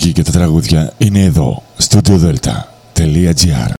μουσική και τα τραγούδια είναι εδώ, studiodelta.gr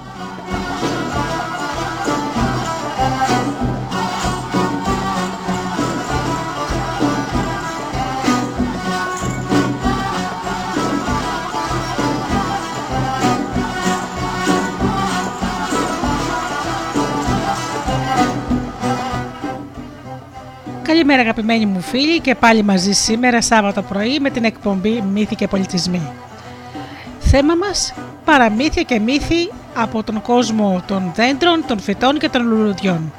Καλημέρα αγαπημένοι μου φίλοι και πάλι μαζί σήμερα Σάββατο πρωί με την εκπομπή Μύθοι και Πολιτισμοί. Θέμα μας παραμύθια και μύθοι από τον κόσμο των δέντρων, των φυτών και των λουλουδιών.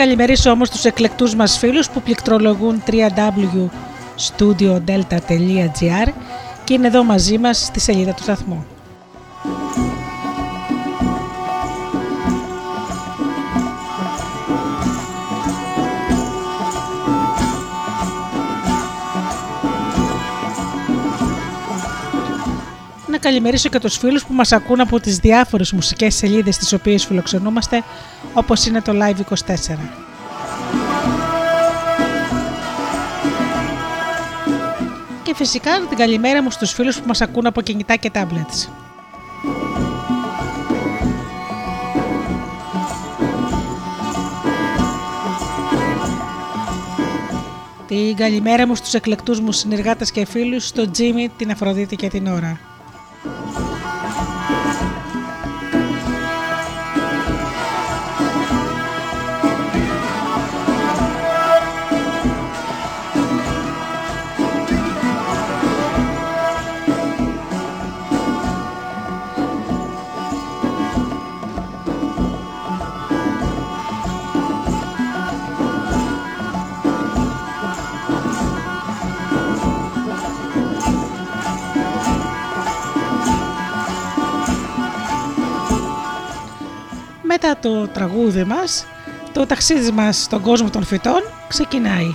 Καλημερίσω όμως τους εκλεκτούς μας φίλους που πληκτρολογούν www.studiodelta.gr και είναι εδώ μαζί μας στη σελίδα του σταθμού. Να καλημερίσω και τους φίλους που μας ακούν από τις διάφορες μουσικές σελίδες τις οποίες φιλοξενούμαστε όπως είναι το Live 24. Και φυσικά την καλημέρα μου στους φίλους που μας ακούν από κινητά και tablets. Την καλημέρα μου στους εκλεκτούς μου συνεργάτες και φίλους, στο Jimmy, την Αφροδίτη και την Ώρα. Το τραγούδι μας, το ταξίδι μας στον κόσμο των φυτών ξεκινάει.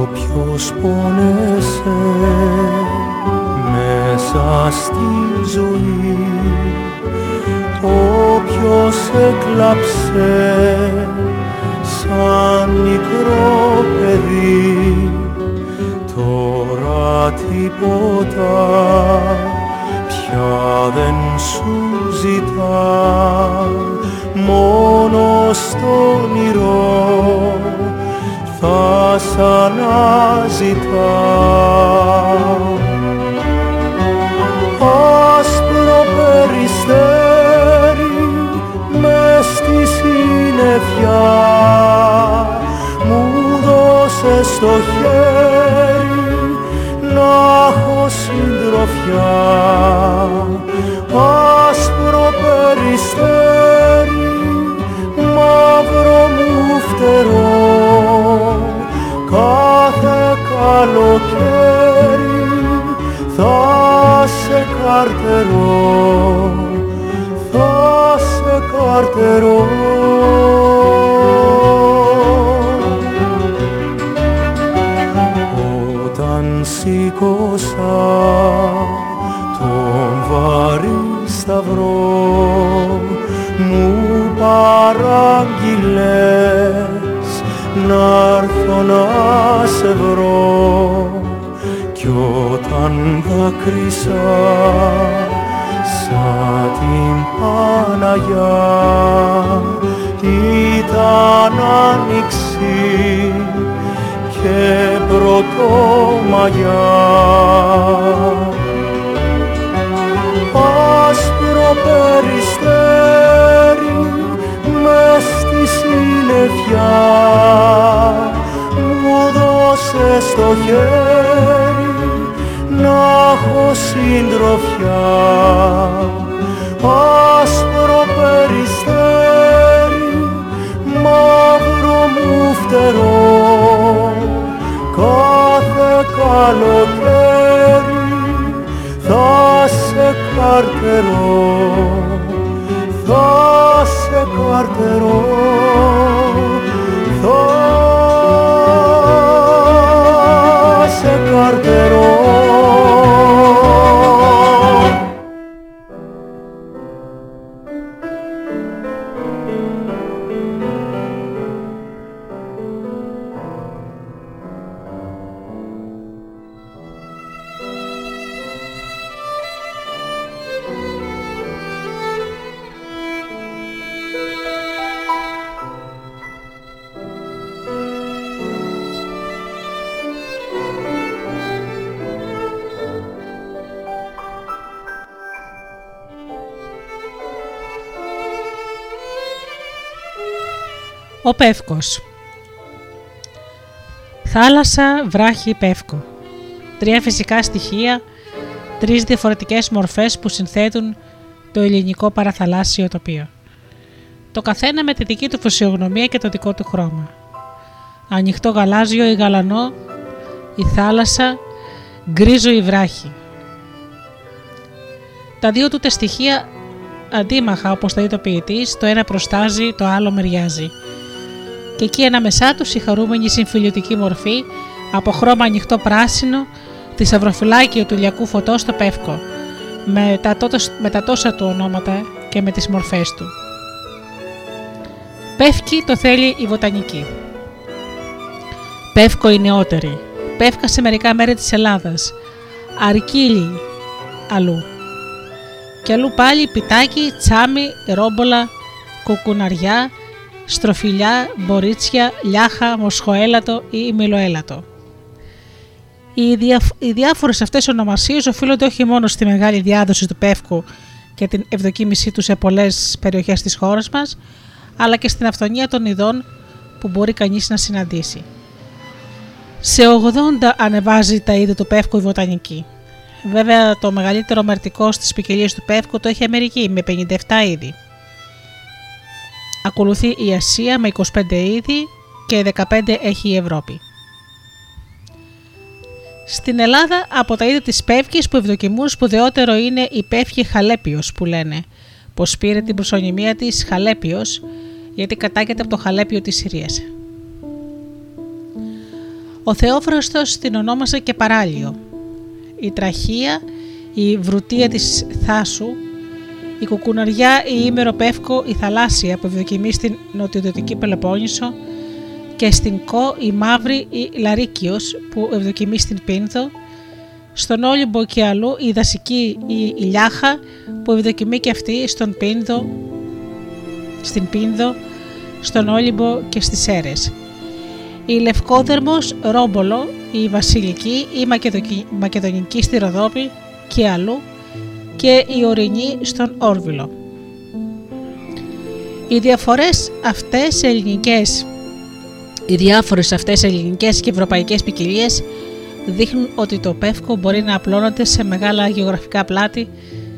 Όποιος πόνεσαι μέσα στη ζωή όποιος έκλαψε σαν μικρό παιδί. Τώρα τίποτα πια δεν σου ζητά. Μόνο στο όνειρο θα σ' αναζητά. Άσπρο περιστέρι μες στη συννεφιά στο χέρι να έχω συντροφιά άσπρο περιστέρι μαύρο μου φτερό κάθε καλοκαίρι θα σε καρτερώ, θα σε καρτερώ. Παράγγειλες να'ρθω να σε βρω. Κι όταν δάκρυσα σαν την Παναγιά ήταν άνοιξη και πρωτομαγιά. Άσπρο περιστέρι συννεφιά μου δώσε στο χέρι να έχω συντροφιά. Άσπρο περιστέρι μαύρο μου φτερό κάθε καλοκαίρι θα σε καρτερώ θα σε καρτερώ θα Ο Πεύκος Θάλασσα, βράχη, Πεύκο Τρία φυσικά στοιχεία, τρεις διαφορετικές μορφές που συνθέτουν το ελληνικό παραθαλάσσιο τοπίο. Το καθένα με τη δική του φυσιογνωμία και το δικό του χρώμα. Ανοιχτό γαλάζιο ή γαλανό, η θάλασσα, γκρίζο ή βράχη. Τα δύο τούτα στοιχεία αντίμαχα όπως τα είπε ο ποιητής, το ένα προστάζει, το άλλο μεριάζει και εκεί ανάμεσά τους η χαρούμενη συμφιλιωτική μορφή από χρώμα ανοιχτό πράσινο, τη σαυροφυλάκιο του ηλιακού φωτό στο πεύκο, με τα, τότος, με τα τόσα του ονόματα και με τις μορφές του. Πεύκη το θέλει η βοτανική. Πεύκο η νεότερη. Πεύκα σε μερικά μέρη της Ελλάδας. Αρκίλη αλλού. Και αλλού πάλι πιτάκι, τσάμι, ρόμπολα, κουκουναριά, στροφιλιά, μπορίτσια, λιάχα, μοσχοέλατο ή μιλοέλατο. Οι, δια... οι διάφορες αυτές ονομασίες οφείλονται όχι μόνο στη μεγάλη διάδοση του πεύκου και την ευδοκίμησή του σε πολλές περιοχές της χώρας μας, αλλά και στην αυθονία των ειδών που μπορεί κανείς να συναντήσει. Σε 80 ανεβάζει τα είδη του πεύκου η βοτανική. Βέβαια το μεγαλύτερο μερτικό στις ποικιλίες του πεύκου το έχει η Αμερική με 57 είδη. Ακολουθεί η Ασία με 25 είδη και 15 έχει η Ευρώπη. Στην Ελλάδα από τα είδη της πεύκης που ευδοκιμούν σπουδαιότερο είναι η πεύκη Χαλέπιος που λένε πως πήρε την προσωνυμία της Χαλέπιος γιατί κατάγεται από το Χαλέπιο της Συρίας. Ο Θεόφραστος την ονόμασε και παράλιο. Η τραχία, η βρουτία της θάσου η κουκουναριά, η ήμερο πεύκο, η θαλάσσια που ευδοκιμεί στην νοτιοδυτική Πελοπόννησο και στην Κο η μαύρη η Λαρίκιος που ευδοκιμεί στην Πίνθο, στον Όλυμπο και αλλού η δασική η Ηλιάχα που ευδοκιμεί και αυτή στον Πίνδο, στην Πίνδο, στον Όλυμπο και στις Σέρες. η Λευκόδερμος, Ρόμπολο, η Βασιλική, η Μακεδονική στη Ροδόπη και αλλού και η Ορεινή στον Όρβιλο. Οι διαφορές αυτές ελληνικές οι διάφορες αυτές ελληνικές και ευρωπαϊκές ποικιλίε δείχνουν ότι το πεύκο μπορεί να απλώνεται σε μεγάλα γεωγραφικά πλάτη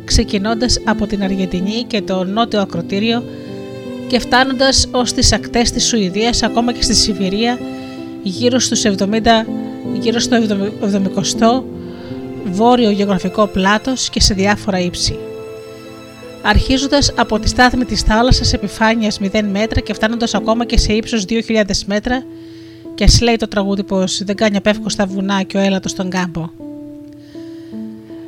ξεκινώντας από την Αργεντινή και το νότιο ακροτήριο και φτάνοντας ως τις ακτές της Σουηδίας ακόμα και στη Σιβηρία γύρω, στους 70, γύρω στο 70 βόρειο γεωγραφικό πλάτος και σε διάφορα ύψη. Αρχίζοντας από τη στάθμη της θάλασσας επιφάνειας 0 μέτρα και φτάνοντας ακόμα και σε ύψος 2.000 μέτρα και ας λέει το τραγούδι πως δεν κάνει απεύκο στα βουνά και ο έλατος στον κάμπο.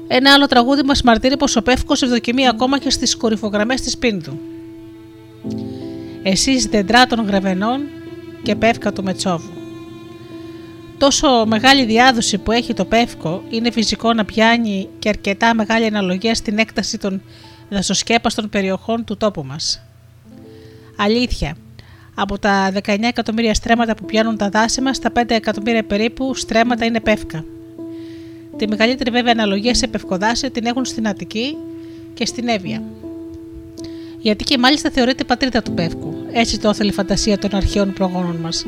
Ένα άλλο τραγούδι μας μαρτύρει πως ο Πεύκος ευδοκιμεί ακόμα και στις κορυφογραμμές της Πίνδου. Εσείς δεντρά των γραβενών και πεύκα του Μετσόβου. Τόσο μεγάλη διάδοση που έχει το πεύκο είναι φυσικό να πιάνει και αρκετά μεγάλη αναλογία στην έκταση των δασοσκέπαστων περιοχών του τόπου μας. Αλήθεια, από τα 19 εκατομμύρια στρέμματα που πιάνουν τα δάση μας, τα 5 εκατομμύρια περίπου στρέμματα είναι πεύκα. Τη μεγαλύτερη βέβαια αναλογία σε πευκοδάση την έχουν στην Αττική και στην Εύβοια. Γιατί και μάλιστα θεωρείται πατρίδα του Πεύκου. Έτσι το ήθελε η φαντασία των αρχαίων προγόνων μας.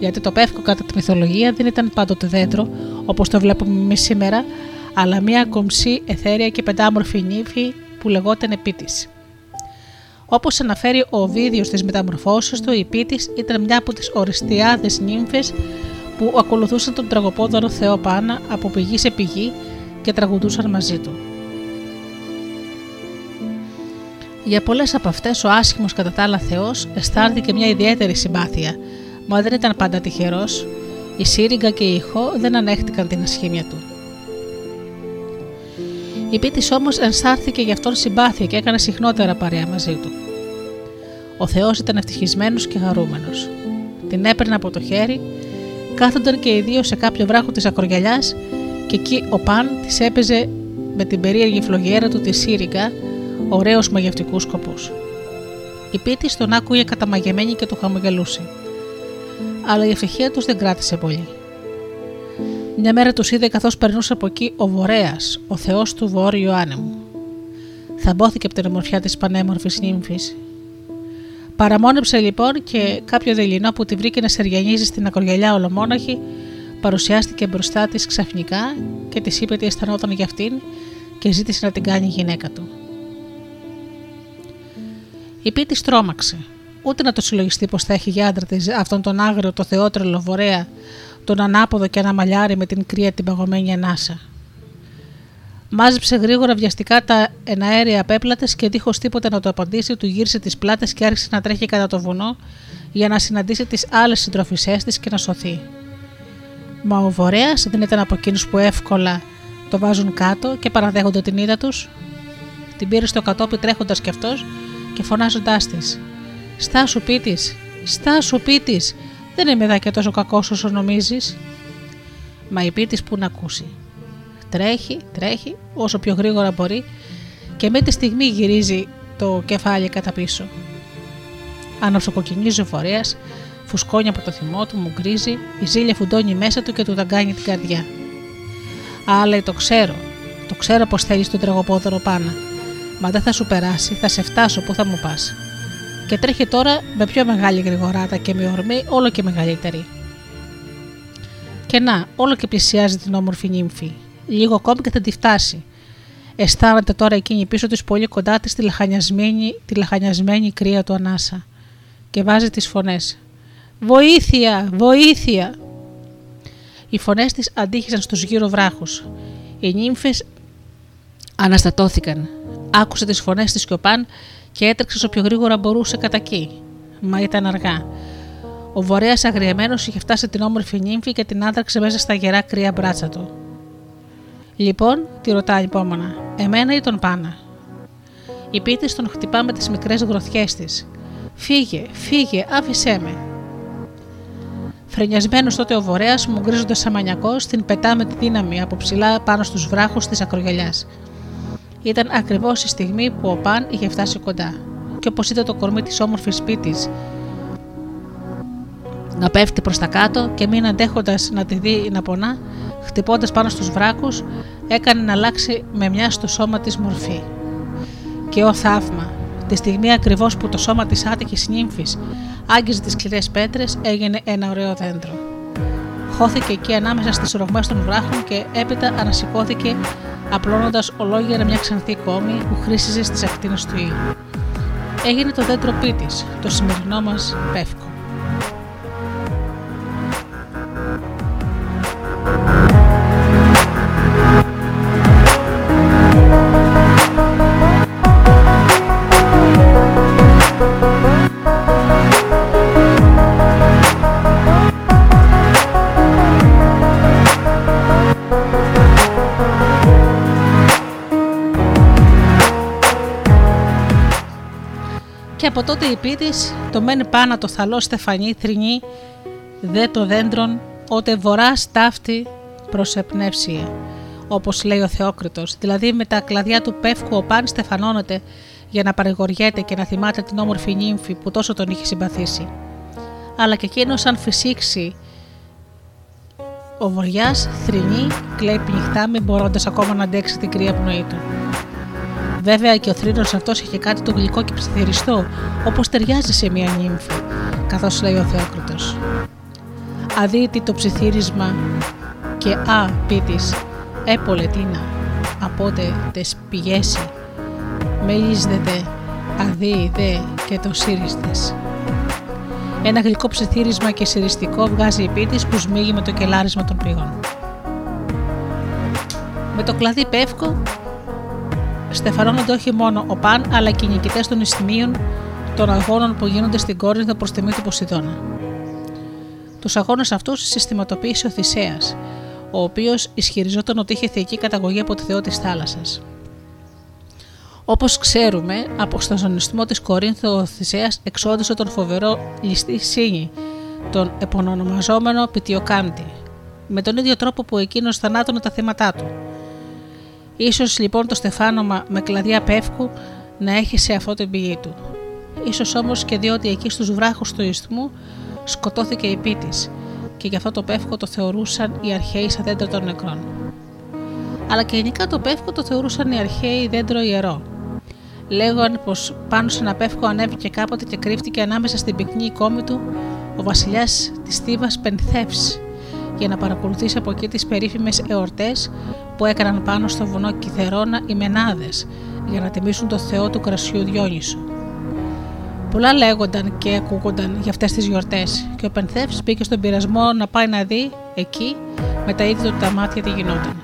Γιατί το Πεύκο κατά τη μυθολογία δεν ήταν πάντοτε δέντρο, όπως το βλέπουμε εμείς σήμερα, αλλά μια κομψή, εθέρια και πεντάμορφη νύφη που λεγόταν Επίτης. Όπως αναφέρει ο Βίδιος στι μεταμορφώσει του, η Πίτης ήταν μια από τις οριστιάδες νύμφες που ακολουθούσαν τον τραγωπόδωρο Θεό Πάνα από πηγή σε πηγή και τραγουδούσαν μαζί του. Για πολλές από αυτές, ο άσχημος κατά τα άλλα Θεός αισθάνθηκε μια ιδιαίτερη συμπάθεια, μα δεν ήταν πάντα τυχερός. Η Σύριγγα και η Ιχώ δεν ανέχτηκαν την ασχήμια του. Η πίτης όμως ενστάρθηκε γι' αυτόν συμπάθεια και έκανε συχνότερα παρέα μαζί του. Ο Θεός ήταν ευτυχισμένος και χαρούμενος. Την έπαιρνε από το χέρι, κάθονταν και οι δύο σε κάποιο βράχο της ακρογιαλιάς και εκεί ο Παν της έπαιζε με την περίεργη φλογιέρα του τη Σύριγγα ωραίου μαγευτικούς σκοπούς. Η πίτης τον άκουγε καταμαγεμένη και του χαμογελούσε. Αλλά η ευτυχία τους δεν κράτησε πολύ. Μια μέρα τους είδε καθώς περνούσε από εκεί ο Βορέας, ο θεός του βόρειου άνεμου. Θαμπόθηκε από την ομορφιά της πανέμορφης νύμφης. Παραμόνεψε λοιπόν και κάποιο δειλινό που τη βρήκε να σεριανίζει στην ακρογιαλιά ολομόναχη, παρουσιάστηκε μπροστά της ξαφνικά και της είπε τι αισθανόταν για αυτήν και ζήτησε να την κάνει γυναίκα του. Η πίτη τρόμαξε. Ούτε να το συλλογιστεί πως θα έχει για άντρα της αυτόν τον άγριο, το θεότρελο βορέα, τον ανάποδο και αναμαλιάρι με την κρύα την παγωμένη ανάσα. Μάζεψε γρήγορα βιαστικά τα εναέρια πέπλατε και δίχως τίποτα να το απαντήσει, του γύρισε τις πλάτες και άρχισε να τρέχει κατά το βουνό για να συναντήσει τις άλλες συντροφισέ της και να σωθεί. Μα ο Βορέας δεν ήταν από εκείνους που εύκολα το βάζουν κάτω και παραδέχονται την είδα τους. Την πήρε στο κατόπι τρέχοντας κι αυτός και φωνάζοντάς της: Στάσου πίτης, στάσου πίτης, δεν είμαι εδώ και τόσο κακός όσο νομίζεις. Μα η πίτης που να ακούσει. Τρέχει, τρέχει όσο πιο γρήγορα μπορεί και με τη στιγμή γυρίζει το κεφάλι κατά πίσω. Ανοψοκοκκινίζει ο φορέα, φουσκώνει από το θυμό του, μου γκρίζει, η ζήλια φουντώνει μέσα του και του ταγκάνει την καρδιά. Αλλά το ξέρω, το ξέρω πως θέλεις τον τραγωπόδωρο πάνω. Μα δεν θα σου περάσει, θα σε φτάσω που θα μου πας. Και τρέχει τώρα με πιο μεγάλη γρηγοράτα και με ορμή όλο και μεγαλύτερη. Και να, όλο και πλησιάζει την όμορφη νύμφη. Λίγο ακόμη και θα τη φτάσει. Αισθάνεται τώρα εκείνη πίσω της πολύ κοντά της τη λαχανιασμένη, τη λαχανιασμένη κρύα του ανάσα. Και βάζει τις φωνές. Βοήθεια! Βοήθεια! Οι φωνές της αντίχησαν στους γύρω βράχους. Οι νύμφες αναστατώθηκαν. Άκουσε τις φωνές της Κιοπάν και έτρεξε όσο πιο γρήγορα μπορούσε κατά εκεί. Μα ήταν αργά. Ο βορέας αγριεμένος είχε φτάσει την όμορφη νύμφη και την άντραξε μέσα στα γερά κρύα μπράτσα του. Λοιπόν, τη ρωτάει υπόμονα, εμένα ή τον πάνα; Η πίτη τον χτυπά με τις μικρές γροθιές της. Φύγε, φύγε, άφησέ με. Φρενιασμένος τότε ο βορέας μου γκρίζοντας σαν μανιακός, την πετά με τη δύναμη από ψηλά πάνω στους βράχους της ακρογελιά. Ήταν ακριβώς η στιγμή που ο Παν είχε φτάσει κοντά. Και όπως είδε το κορμί της όμορφης σπίτι, να πέφτει προς τα κάτω και μην αντέχοντας να τη δει να πονά, χτυπώντας πάνω στους βράκους, έκανε να αλλάξει με μια στο σώμα της μορφή. Και ο θαύμα, τη στιγμή ακριβώς που το σώμα της άτυχης νύμφης άγγιζε τις σκληρές πέτρες, έγινε ένα ωραίο δέντρο. Χώθηκε εκεί ανάμεσα στις ρογμές των βράχων και έπειτα ανασηκώθηκε απλώνοντας ολόγερα μια ξανθή κόμη που χρήσιζε στις ακτίνες του ήλιου. Έγινε το δέντρο πίτης, το σημερινό μας πεύκο. Από τότε η πίτης το μένει πάνω το θαλό στεφανί θρυνή δε το δέντρον ότε βορρά ταύτη προς επνεύσια όπως λέει ο Θεόκριτος, δηλαδή με τα κλαδιά του πεύκου ο Παν στεφανώνεται για να παρηγοριέται και να θυμάται την όμορφη νύμφη που τόσο τον είχε συμπαθήσει. Αλλά και εκείνο αν φυσήξει ο βοριάς θρυνεί, κλαίει πνιχτά μην μπορώντας ακόμα να αντέξει την κρύα πνοή του. Βέβαια και ο θρήνος αυτός είχε κάτι το γλυκό και ψιθυριστό, όπως ταιριάζει σε μια νύμφη, καθώς λέει ο Θεόκριτος. Αδίτη το ψιθύρισμα και α πίτης, έπολετίνα, απότε τες πηγέσει, μελίσδεται αδί δε και το σύριστες. Ένα γλυκό ψιθύρισμα και συριστικό βγάζει η πίτης που σμίγει με το κελάρισμα των πηγών. Με το κλαδί πεύκο στεφανώνονται όχι μόνο ο Παν αλλά και οι νικητές των Ισθημίων των αγώνων που γίνονται στην Κόρινθο προς τιμή του Ποσειδώνα. Τους αγώνες αυτούς συστηματοποίησε ο Θησέας, ο οποίος ισχυριζόταν ότι είχε θεϊκή καταγωγή από τη Θεό της θάλασσας. Όπως ξέρουμε, από στον ζωνισμό της Κορίνθου ο Θησέας εξόντισε τον φοβερό ληστή Σύνη, τον επωνομαζόμενο Πιτιοκάντη, με τον ίδιο τρόπο που εκείνος θανάτωνε τα θύματα του. Ίσως λοιπόν το στεφάνωμα με κλαδιά πεύκου να έχει σε αυτό την πηγή του. Ίσως όμως και διότι εκεί στους βράχους του Ισθμού σκοτώθηκε η πίτης και γι' αυτό το πεύκο το θεωρούσαν οι αρχαίοι σαν δέντρο των νεκρών. Αλλά και γενικά το πεύκο το θεωρούσαν οι αρχαίοι δέντρο ιερό. Λέγαν πως πάνω σε ένα πεύκο ανέβηκε κάποτε και κρύφτηκε ανάμεσα στην πυκνή κόμη του ο βασιλιάς της Θήβας Πενθεύση για να παρακολουθήσει από εκεί τις περίφημες εορτές που έκαναν πάνω στο βουνό Κιθερώνα οι Μενάδες για να τιμήσουν το θεό του κρασιού Διόνυσο. Πολλά λέγονταν και ακούγονταν για αυτές τις γιορτές και ο Πενθεύς μπήκε στον πειρασμό να πάει να δει εκεί με τα ίδια του τα μάτια τι γινόταν.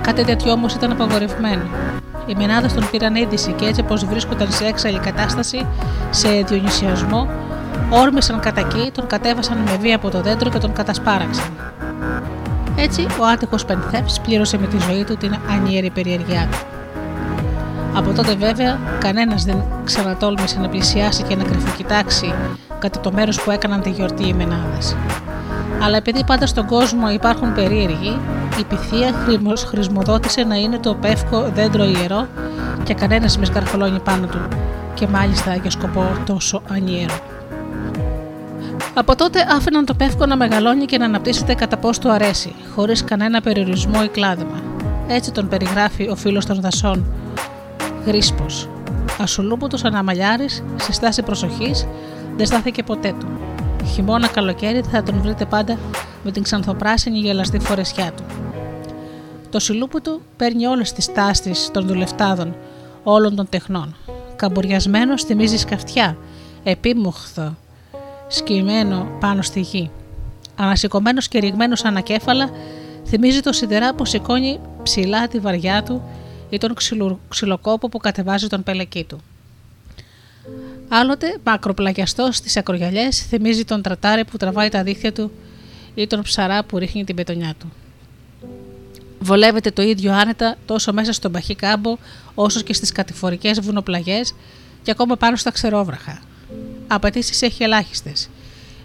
Κάτι τέτοιο όμως ήταν απαγορευμένο. Οι Μενάδες τον πήραν είδηση και έτσι πως βρίσκονταν σε έξαλλη κατάσταση, σε διονυσιασμό, όρμησαν κατά εκεί, τον κατέβασαν με βία από το δέντρο και τον κατασπάραξαν. Έτσι, ο άτυχος Πενθεύ πλήρωσε με τη ζωή του την ανίερη περιεργιά του. Από τότε, βέβαια, κανένας δεν ξανατόλμησε να πλησιάσει και να κρυφοκοιτάξει κατά το μέρος που έκαναν τη γιορτή οι Μενάδες. Αλλά επειδή πάντα στον κόσμο υπάρχουν περίεργοι, η πυθία χρησμοδότησε να είναι το πεύκο δέντρο ιερό και κανένας μες σκαρφολώνει πάνω του, και μάλιστα για σκοπό τόσο ανιέρο. Από τότε άφηναν το πεύκο να μεγαλώνει και να αναπτύσσεται κατά πώς του αρέσει, χωρίς κανένα περιορισμό ή κλάδεμα. Έτσι τον περιγράφει ο φίλος των δασών, Γρίσπος. Ασουλούπουτος αναμαλιάρης, σε στάση προσοχής, δεν στάθηκε ποτέ του. Χειμώνα καλοκαίρι θα τον βρείτε πάντα με την ξανθοπράσινη γελαστή φορεσιά του. Το σιλούπου του παίρνει όλες τις τάσεις των δουλευτάδων όλων των τεχνών. Καμπουριασμένος θυμίζει σκαφτιά, επίμοχθο, σκυμμένο πάνω στη γη. Ανασηκωμένο και ρηγμένος ανακέφαλα, θυμίζει το σιδερά που σηκώνει ψηλά τη βαριά του ή τον ξυλοκόπο που κατεβάζει τον πελεκί του. Άλλοτε, μακροπλαγιαστός στις ακρογιαλιές, θυμίζει τον τρατάρι που τραβάει τα δίχτυα του ή τον ψαρά που ρίχνει την πετονιά του. Βολεύεται το ίδιο άνετα τόσο μέσα στον παχύ κάμπο όσο και στις κατηφορικές βουνοπλαγιές και ακόμα πάνω στα ξερόβραχα. Απαιτήσεις έχει ελάχιστες.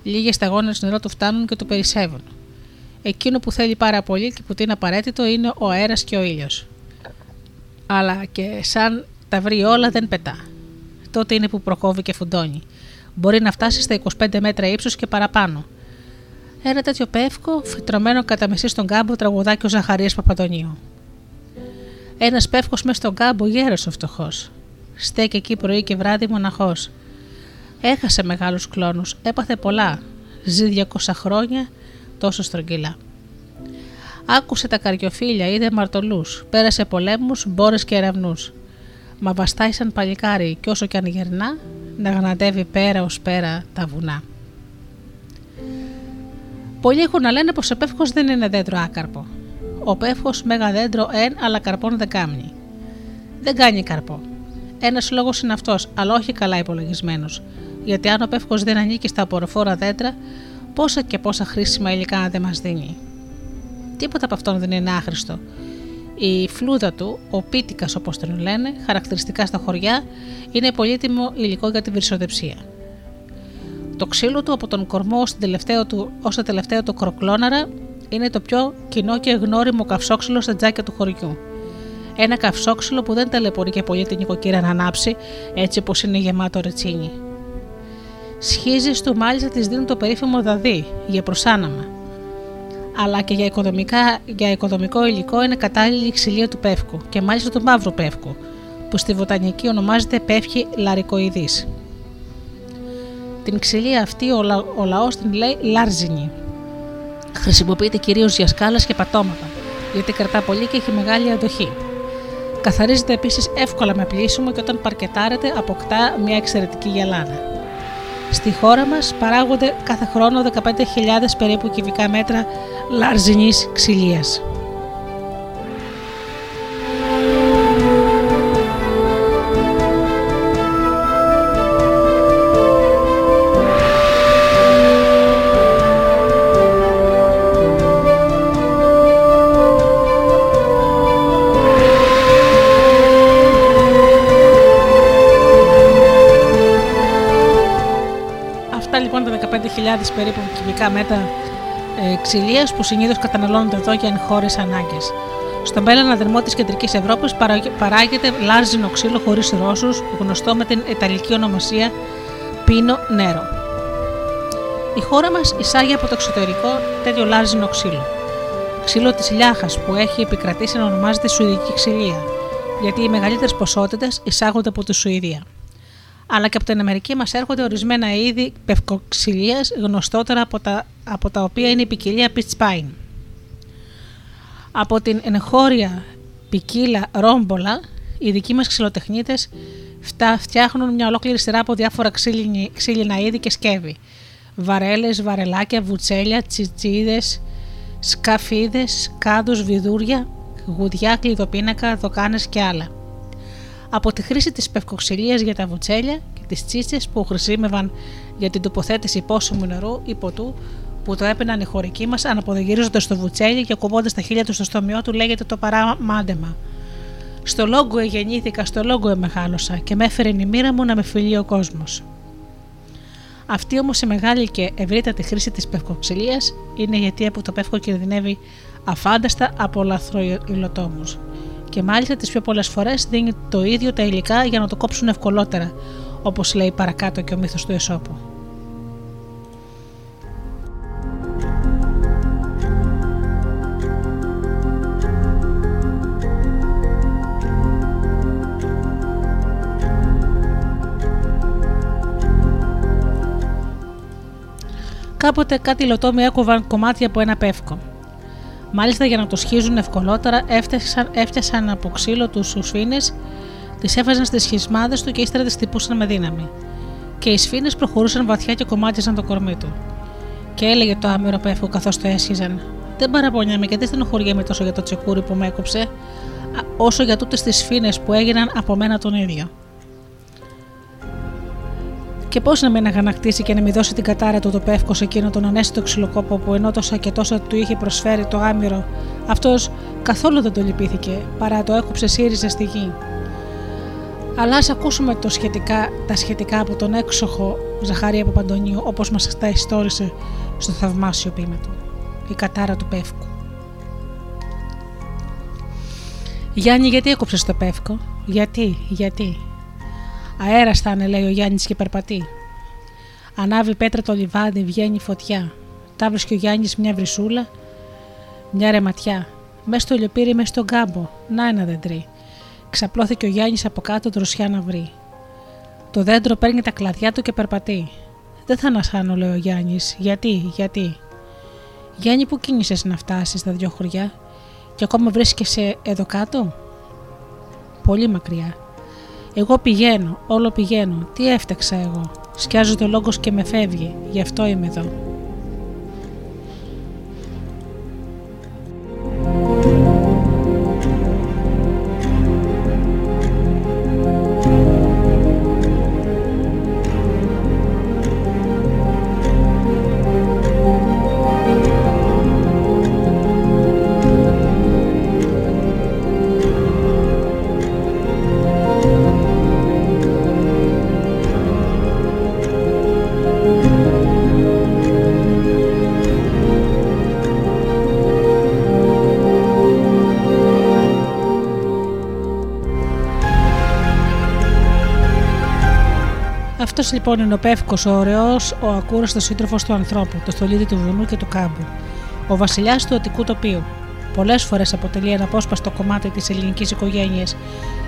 Λίγες σταγόνες νερό του φτάνουν και το περισσεύουν. Εκείνο που θέλει πάρα πολύ και που είναι απαραίτητο είναι ο αέρας και ο ήλιος. Αλλά και σαν τα βρει όλα δεν πετά. Τότε είναι που προκόβει και φουντώνει. Μπορεί να φτάσει στα 25 μέτρα ύψος και παραπάνω. Ένα τέτοιο πεύκο, φυτρωμένο κατά μεσή στον κάμπο, τραγουδάκι ο Ζαχαρίας Παπαντονίου. Ένας πεύκος μέσα στον κάμπο, γέρος ο φτωχός. Στέκει εκεί πρωί και βράδυ μοναχός. Έχασε μεγάλους κλόνους, έπαθε πολλά. Ζει 200 χρόνια τόσο στρογγυλά. Άκουσε τα καριοφίλια, είδε μαρτωλούς. Πέρασε πολέμους, μπόρες και ερευνούς. Μα βαστάει σαν παλικάρι, κι όσο κι αν γερνά, να γναντεύει πέρα ως πέρα τα βουνά. Πολλοί έχουν να λένε πως ο πεύχο δεν είναι δέντρο άκαρπο. Ο πεύχο μέγα δέντρο εν, αλλά καρπών δεν κάνει. Δεν κάνει καρπό. Ένας λόγος είναι αυτός, αλλά όχι καλά υπολογισμένος. Γιατί αν ο πεύχο δεν ανήκει στα απορροφόρα δέντρα, πόσα και πόσα χρήσιμα υλικά δεν μας δίνει. Τίποτα από αυτόν δεν είναι άχρηστο. Η φλούδα του, ο πίτικας όπως τον λένε, χαρακτηριστικά στα χωριά, είναι πολύτιμο υλικό για τη βυρσοδεψία. Το ξύλο του από τον κορμό ως, τελευταίο του, ως το τελευταίο του κροκλώναρα είναι το πιο κοινό και γνώριμο καυσόξυλο στα τζάκια του χωριού. Ένα καυσόξυλο που δεν ταλαιπωρεί και πολύ την νοικοκύρα να ανάψει έτσι όπως είναι γεμάτο ρετσίνι. Σχίζει του μάλιστα της δίνουν το περίφημο δαδί για προσάναμα. Αλλά και για, οικοδομικά, για οικοδομικό υλικό είναι κατάλληλη η ξυλία του πεύκου και μάλιστα του μαύρου πεύκου, που στη βοτανική ονομάζεται πεύχη λαρικοειδής. Την ξυλία αυτή ο, λα, ο λαός την λέει λάρζινη. Χρησιμοποιείται κυρίως για σκάλες και πατώματα, γιατί κρατά πολύ και έχει μεγάλη αντοχή. Καθαρίζεται επίσης εύκολα με πλήσιμο και όταν παρκετάρεται αποκτά μια εξαιρετική γυαλάδα. Στη χώρα μας παράγονται κάθε χρόνο 15.000 περίπου κυβικά μέτρα λαρζινής ξυλίας. Περίπου κυβικά μέτρα ε, ξυλίας που συνήθως καταναλώνονται εδώ για εγχώριε ανάγκες. Στον πέλανα δερμό της κεντρικής Ευρώπης παράγεται λάρζινο ξύλο χωρίς ρόσου, γνωστό με την ιταλική ονομασία πίνο νέρο. Η χώρα μας εισάγει από το εξωτερικό τέτοιο λάρζινο ξύλο. Ξύλο της λιάχας που έχει επικρατήσει να ονομάζεται Σουηδική ξυλία, γιατί οι μεγαλύτερες ποσότητες εισάγονται από τη Σουηδία αλλά και από την Αμερική μας έρχονται ορισμένα είδη πευκοξυλίας γνωστότερα από τα, από τα οποία είναι η ποικιλία Pitch Pine. Από την εγχώρια ποικίλα ρόμπολα, οι δικοί μας ξυλοτεχνίτες φτιάχνουν μια ολόκληρη σειρά από διάφορα ξύλινα είδη και σκεύη. Βαρέλες, βαρελάκια, βουτσέλια, τσιτσίδες, σκαφίδες, κάδους, βιδούρια, γουδιά, κλειδοπίνακα, δοκάνες και άλλα από τη χρήση της πευκοξυλίας για τα βουτσέλια και τις τσίτσες που χρησιμεύαν για την τοποθέτηση πόσιμου νερού ή ποτού που το έπαιναν οι χωρικοί μας αναποδογυρίζοντας στο βουτσέλι και κουμπώντας τα χείλια τους στο στομιό του λέγεται το παράμάντεμα. Στο λόγο γεννήθηκα, στο λόγο εμεγάλωσα και με έφερε η μοίρα μου να με φιλεί ο κόσμος. Αυτή όμως η μεγάλη και ευρύτατη χρήση της πευκοξυλίας είναι γιατί από το πεύκο κινδυνεύει αφάνταστα από λαθροϊλοτόμου και μάλιστα τις πιο πολλές φορές δίνει το ίδιο τα υλικά για να το κόψουν ευκολότερα, όπως λέει παρακάτω και ο μύθος του Εσώπου. Κάποτε κάτι λωτόμοι έκοβαν κομμάτια από ένα πεύκο. Μάλιστα για να το σχίζουν ευκολότερα, έφτιασαν, έφτιασαν από ξύλο τους σφίνε, τις έβαζαν στις σχισμάδες του και ύστερα τις τυπούσαν με δύναμη. Και οι σφίνε προχωρούσαν βαθιά και κομμάτιζαν το κορμί του. Και έλεγε το άμυρο πέφο καθώς το έσχιζαν. Δεν παραπονιάμαι και δεν στενοχωριέμαι τόσο για το τσεκούρι που με έκοψε, όσο για τούτες τις σφίνε που έγιναν από μένα τον ίδιο. Και πώς να μην αγανακτήσει και να μην δώσει την κατάρα του το πεύκο σε εκείνο τον ανέστητο ξυλοκόπο που ενώ τόσα και τόσα του είχε προσφέρει το άμυρο, αυτός καθόλου δεν το λυπήθηκε, παρά το έκοψε σύριζα στη γη. Αλλά ας ακούσουμε το σχετικά, τα σχετικά από τον έξοχο Ζαχαρία Παπαντονίου, όπως μας τα ιστόρισε στο θαυμάσιο ποίημα του. Η κατάρα του πεύκου. Γιάννη, γιατί έκοψες το πεύκο, γιατί, γιατί, Αέρα θα είναι, λέει ο Γιάννης και περπατεί. Ανάβει πέτρα το λιβάδι, βγαίνει φωτιά. Τα βρίσκει ο Γιάννης μια βρυσούλα, μια ρεματιά. Μέσα στο λιοπύρι, μέσα στον κάμπο. Να ένα δεντρί. Ξαπλώθηκε ο Γιάννης από κάτω δροσιά να βρει. Το δέντρο παίρνει τα κλαδιά του και περπατεί. Δεν θα ανασάνω, λέει ο Γιάννης. Γιατί, γιατί. Γιάννη, που κίνησες να φτάσεις στα δυο χωριά, και ακόμα βρίσκεσαι εδώ κάτω; Πολύ μακριά. Εγώ πηγαίνω, όλο πηγαίνω. Τι έφταξα εγώ. Σκιάζεται ο λόγος και με φεύγει. Γι' αυτό είμαι εδώ. Λοιπόν είναι ο πεύκος, ο ωραίο, ο ακούραστος σύντροφος του ανθρώπου, το στολίδι του βουνού και του κάμπου. Ο βασιλιάς του αττικού τοπίου. Πολλές φορές αποτελεί ένα απόσπαστο κομμάτι της ελληνικής οικογένειας,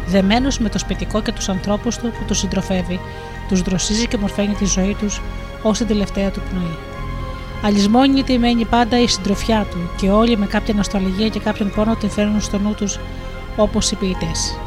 δεμένος με το σπιτικό και τους ανθρώπους του που τους συντροφεύει, τους δροσίζει και μορφαίνει τη ζωή τους ως την τελευταία του πνοή. Αλυσμόνητη μένει πάντα η συντροφιά του και όλοι με κάποια νοσταλγία και κάποιον πόνο την φέρνουν στο νου τους όπως οι ποιητές.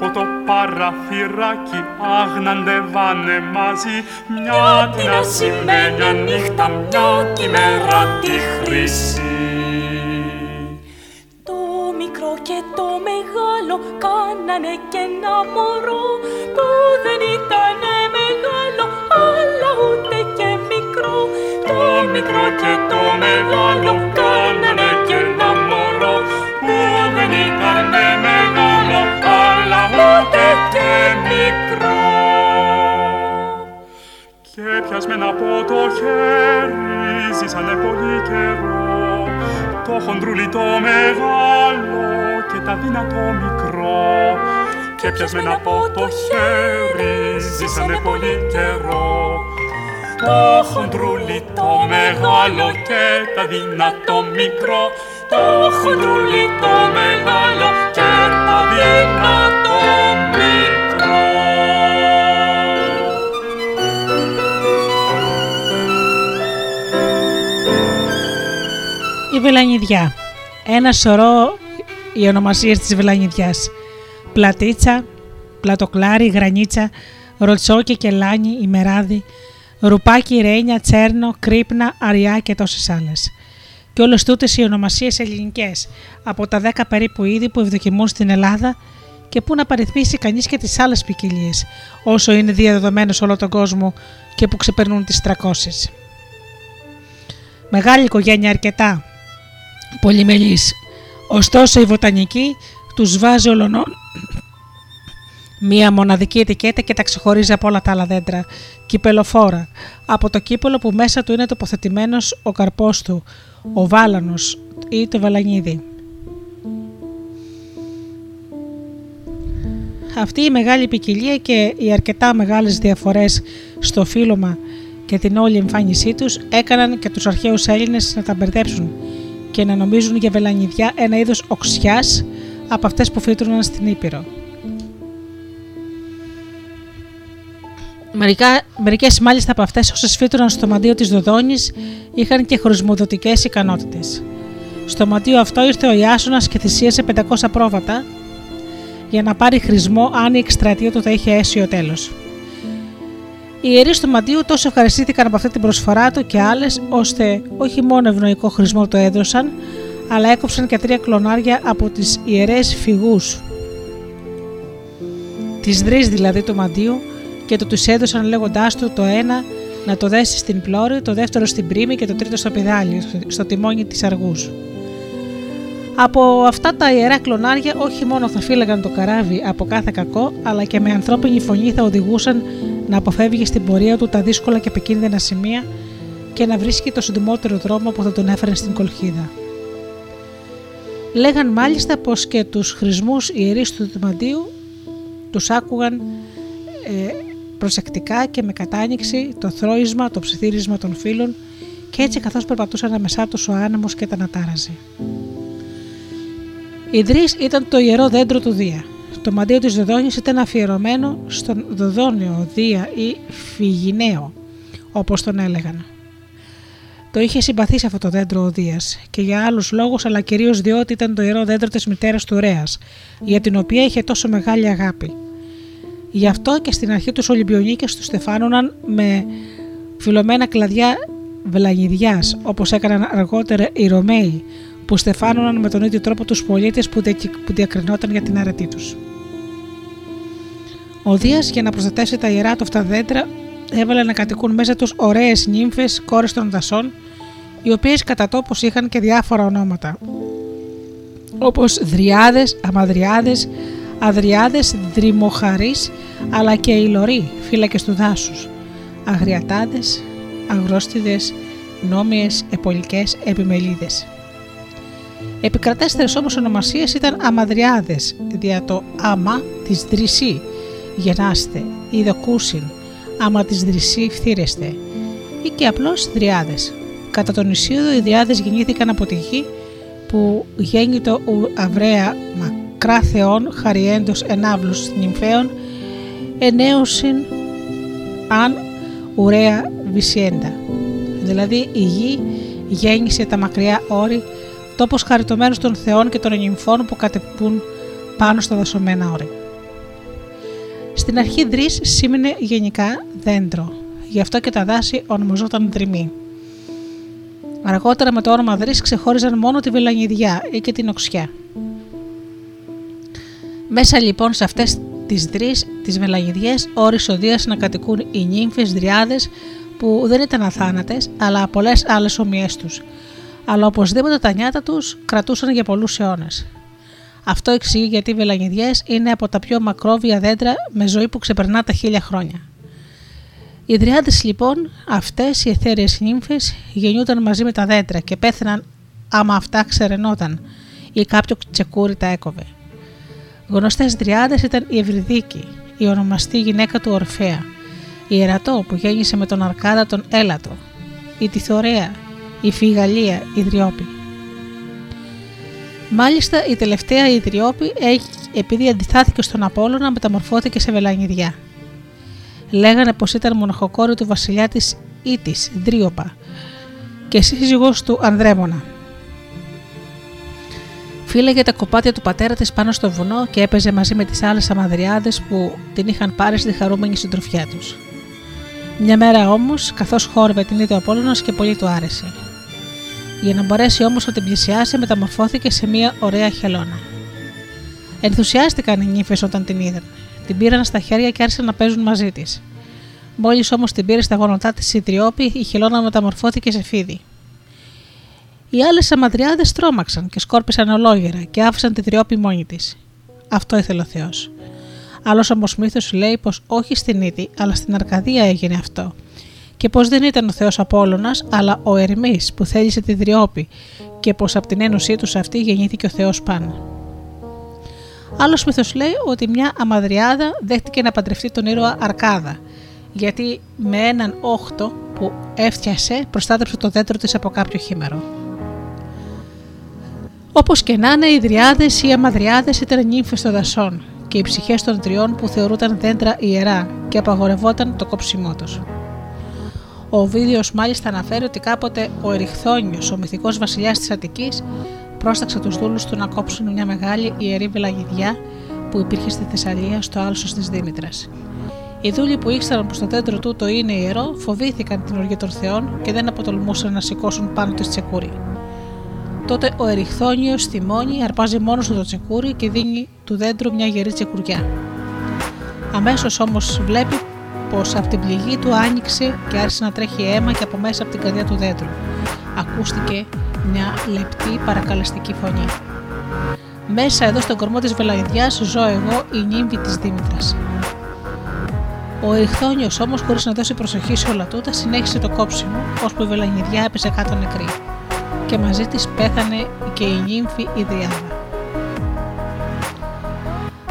Από το παραθυράκι άγναντευάνε μαζί. Μια την ασημένια νύχτα, μια τη μέρα τη χρυσή Το μικρό και το μεγάλο κάνανε και ένα μωρό που δεν ήταν μεγάλο αλλά ούτε και μικρό. Το μικρό και το μεγάλο κάνανε κι ένα μωρό που δεν ήταν μεγάλο αλλά ούτε και μικρό. Και πιασμένα από το χέρι ζήσανε πολύ καιρό. Το χοντρούλι το μεγάλο και τα δυνατό μικρό. Και πιασμένα από το χέρι ζήσανε πολύ καιρό. Το χοντρούλι το μεγάλο και τα δυνατό μικρό. Το χοντρούλι το μεγάλο και τα δυνατό Βελανιδιά. Ένα σωρό οι ονομασίες της Βελανιδιάς. Πλατίτσα, πλατοκλάρι, γρανίτσα, ροτσόκι, κελάνι, ημεράδι, ρουπάκι, ρένια, τσέρνο, κρύπνα, αριά και τόσες άλλες. Και όλες τούτες οι ονομασίες ελληνικές από τα 10 περίπου είδη που ευδοκιμούν στην Ελλάδα και πού να παριθμίσει κανείς και τις άλλες ποικιλίες, όσο είναι διαδεδομένο σε όλο τον κόσμο και που ξεπερνούν τις 300. Μεγάλη οικογένεια αρκετά, πολυμελής. Ωστόσο η βοτανική τους βάζει ολονών μία μοναδική ετικέτα και τα ξεχωρίζει από όλα τα άλλα δέντρα. Κυπελοφόρα. Από το κύπελο που μέσα του είναι τοποθετημένος ο καρπός του, ο βάλανος ή το βαλανίδι. Αυτή η μεγάλη ποικιλία και οι αρκετά μεγάλες διαφορές στο φύλωμα και την όλη εμφάνισή τους έκαναν και τους αρχαίους Έλληνες να τα μπερδέψουν και να νομίζουν για βελανιδιά ένα είδος οξιάς από αυτές που φύτρωναν στην Ήπειρο. Μερικά, μερικές μάλιστα από αυτές όσες φύτρωναν στο μαντίο της Δοδόνης είχαν και χρησμοδοτικές ικανότητες. Στο μαντίο αυτό ήρθε ο Ιάσονας και θυσίασε 500 πρόβατα για να πάρει χρησμό αν η εκστρατεία του θα είχε αίσιο τέλος. Οι ιερείς του Μαντίου τόσο ευχαριστήθηκαν από αυτή την προσφορά του και άλλες, ώστε όχι μόνο ευνοϊκό χρησμό το έδωσαν, αλλά έκοψαν και τρία κλονάρια από τις ιερές φυγούς. Τις δρύ δηλαδή του Μαντίου και το τους έδωσαν λέγοντάς του το ένα να το δέσει στην πλώρη, το δεύτερο στην πρίμη και το τρίτο στο πιδάλι, στο τιμόνι της αργούς. Από αυτά τα ιερά κλονάρια όχι μόνο θα φύλαγαν το καράβι από κάθε κακό, αλλά και με ανθρώπινη φωνή θα οδηγούσαν να αποφεύγει στην πορεία του τα δύσκολα και επικίνδυνα σημεία και να βρίσκει το συντομότερο δρόμο που θα τον έφερε στην κολχίδα. Λέγαν μάλιστα πως και τους χρησμούς ιερείς του Δημαντίου τους άκουγαν ε, προσεκτικά και με κατάνοιξη το θρόισμα, το ψιθύρισμα των φίλων και έτσι καθώς περπατούσαν ανάμεσά τους ο άνεμος και τα ανατάραζε. Η Δρύς ήταν το ιερό δέντρο του Δία. Το μαντίο της Δοδόνης ήταν αφιερωμένο στον Δοδόνιο Δία ή Φιγιναίο, όπως τον έλεγαν. Το είχε συμπαθήσει αυτό το δέντρο ο Δίας και για άλλους λόγους αλλά κυρίως διότι ήταν το ιερό δέντρο της μητέρας του Ρέας, για την οποία είχε τόσο μεγάλη αγάπη. Γι' αυτό και στην αρχή τους Ολυμπιονίκες τους στεφάνωναν με φιλωμένα κλαδιά βλαγιδιάς, όπως έκαναν αργότερα οι Ρωμαίοι, που στεφάνωναν με τον ίδιο τρόπο τους πολίτες που, που διακρινόταν για την αρετή τους. Ο Δίας για να προστατεύσει τα ιερά του αυτά δέντρα έβαλε να κατοικούν μέσα τους ωραίες νύμφες, κόρες των δασών οι οποίες κατά τόπους είχαν και διάφορα ονόματα, όπως δριάδες, αμαδριάδες, αδριάδες, δρυμοχαρείς, αλλά και ηλωροί, φύλακες του δάσους, αγριατάδες, αγρόστιδες, νόμιες, επολικές, επιμελίδες. Επικρατέστερες όμως ονομασίες ήταν αμαδριάδες, δια το άμα της δρυσή, γενάστε, ή δοκούσιν, άμα της δρυσή φθήρεστε, ή και απλώς δριάδες. Κατά τον Ισίωδο οι δριάδες γεννήθηκαν από τη γη που γέννητο αυραία μακρά θεών χαριέντος ενάβλους νυμφαίων ενέωσιν αν ουραία βυσιέντα. Δηλαδή η γη γέννησε τα μακριά όρη τόπος χαριτωμένος των θεών και των νυμφών που κατεπούν πάνω στα δασωμένα όρη. Στην αρχή δρύς σήμαινε γενικά δέντρο, γι' αυτό και τα δάση ονομαζόταν δρυμή. Αργότερα με το όνομα δρύς ξεχώριζαν μόνο τη βελανιδιά ή και την οξιά. Μέσα λοιπόν σε αυτές τις δρύς, τις βελανιδιές, όρισε ο να κατοικούν οι νύμφες δριάδες που δεν ήταν αθάνατες, αλλά πολλές άλλες ομοιές τους. Αλλά οπωσδήποτε τα νιάτα τους κρατούσαν για πολλούς αιώνες. Αυτό εξηγεί γιατί οι βελανιδιές είναι από τα πιο μακρόβια δέντρα με ζωή που ξεπερνά τα χίλια χρόνια. Οι δριάδες λοιπόν, αυτές οι εθέρειες νύμφες, γεννιούνταν μαζί με τα δέντρα και πέθαιναν άμα αυτά ξερενόταν ή κάποιο τσεκούρι τα έκοβε. Γνωστές δριάδε ήταν η Ευρυδίκη, η ονομαστή γυναίκα του Ορφαία, η Ερατό που γέννησε με τον Αρκάδα τον Έλατο, η Τιθωρέα, η Φιγαλία, η Δριόπη. Μάλιστα η τελευταία η Δριόπη επειδή αντιθάθηκε στον Απόλλωνα μεταμορφώθηκε σε βελανιδιά. Λέγανε πως ήταν μοναχοκόρη του βασιλιά της Ήτης, Δρίωπα, και σύζυγος του Ανδρέμονα. Φύλαγε τα κοπάτια του πατέρα της πάνω στο βουνό και έπαιζε μαζί με τις άλλες αμαδριάδες που την είχαν πάρει στη χαρούμενη συντροφιά τους. Μια μέρα όμως, καθώς χόρευε την είδε ο Απόλλωνας και πολύ του άρεσε. Για να μπορέσει όμως να την πλησιάσει, μεταμορφώθηκε σε μια ωραία χελώνα. Ενθουσιάστηκαν οι νύφες όταν την είδαν. Την πήραν στα χέρια και άρχισαν να παίζουν μαζί της. Μόλις όμως την πήρε στα γόνατά της η Τριόπη, η χελώνα μεταμορφώθηκε σε φίδι. Οι άλλες αμαδριάδε τρόμαξαν και σκόρπισαν ολόγερα και άφησαν τη Τριόπη μόνη της. Αυτό ήθελε ο Θεός. Άλλος όμω μύθο λέει πως όχι στην Ήτη, αλλά στην Αρκαδία έγινε αυτό. Και πως δεν ήταν ο Θεός Απόλογα, αλλά ο Ερμής που θέλησε τη Δριόπη και πως από την ένωσή τους αυτή γεννήθηκε ο Θεός Παν. Άλλος μύθος λέει ότι μια αμαδριάδα δέχτηκε να παντρευτεί τον ήρωα Αρκάδα, γιατί με έναν όχτο που έφτιασε προστάτευσε το δέντρο της από κάποιο χήμερο. Όπως και να είναι, οι δριάδες ή αμαδριάδες ήταν νύμφες των δασών και οι ψυχές των τριών που θεωρούνταν δέντρα ιερά και απαγορευόταν το κόψιμό τους. Ο Βίδιος μάλιστα αναφέρει ότι κάποτε ο Εριχθόνιο, ο μυθικός βασιλιάς της Αττικής, πρόσταξε τους δούλους του να κόψουν μια μεγάλη ιερή βελαγιδιά που υπήρχε στη Θεσσαλία στο άλσος της Δήμητρας. Οι δούλοι που ήξεραν πως το δέντρο τούτο είναι ιερό φοβήθηκαν την οργή των Θεών και δεν αποτολμούσαν να σηκώσουν πάνω τη τσεκούρι. Τότε ο Εριχθόνιο μόνη αρπάζει μόνος του το τσεκούρι και δίνει του δέντρου μια γερή τσεκουριά. Αμέσως όμως βλέπει πως από την πληγή του άνοιξε και άρχισε να τρέχει αίμα και από μέσα από την καρδιά του δέντρου. Ακούστηκε μια λεπτή παρακαλεστική φωνή. Μέσα εδώ στον κορμό της βελαϊδιάς ζω εγώ η νύμβη της Δήμητρας. Ο Εριχθόνιος όμως χωρίς να δώσει προσοχή σε όλα τούτα συνέχισε το κόψιμο ώσπου η βελανιδιά έπεσε κάτω νεκρή και μαζί της πέθανε και η νύμφη η Διάδα.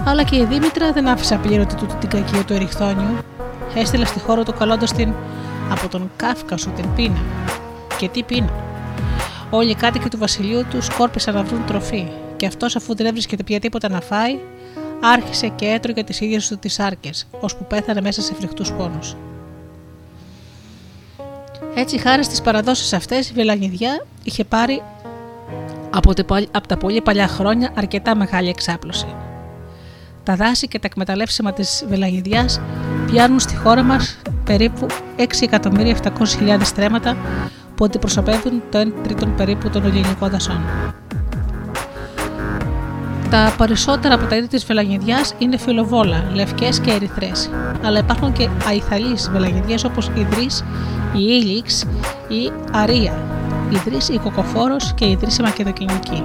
Αλλά και η Δήμητρα δεν άφησε απλήρωτη τούτη την κακία του Εριχθόνιου, έστειλε στη χώρα του καλώντας την από τον Κάφκασο την πείνα. Και τι πείνα; Όλοι οι κάτοικοι του βασιλείου τους σκόρπισαν να βρουν τροφή και αυτός αφού δεν έβρισκε πια τίποτα να φάει, άρχισε και έτρωγε τις ίδιες του τις άρκες, ώσπου πέθανε μέσα σε φρικτούς πόνους. Έτσι, χάρη στις παραδόσεις αυτές, η Βελανιδιά είχε πάρει από, από τα πολύ παλιά χρόνια αρκετά μεγάλη εξάπλωση. Τα δάση και τα εκμεταλλεύσιμα της Βελανιδιάς πιάνουν στη χώρα μας περίπου 6.700.000 στρέμματα που αντιπροσωπεύουν το 1 τρίτο περίπου των ελληνικών δασών. Τα περισσότερα από τα είδη της βελαγιδιά είναι φιλοβόλα, λευκές και ερυθρές, αλλά υπάρχουν και αϊθαλείς βελαγιδιέ όπως η Δρύ, η Ήλιξ, η Αρία, Ιδρύς η Κοκοφόρος και η Ιδρύς η Μακεδοκινική.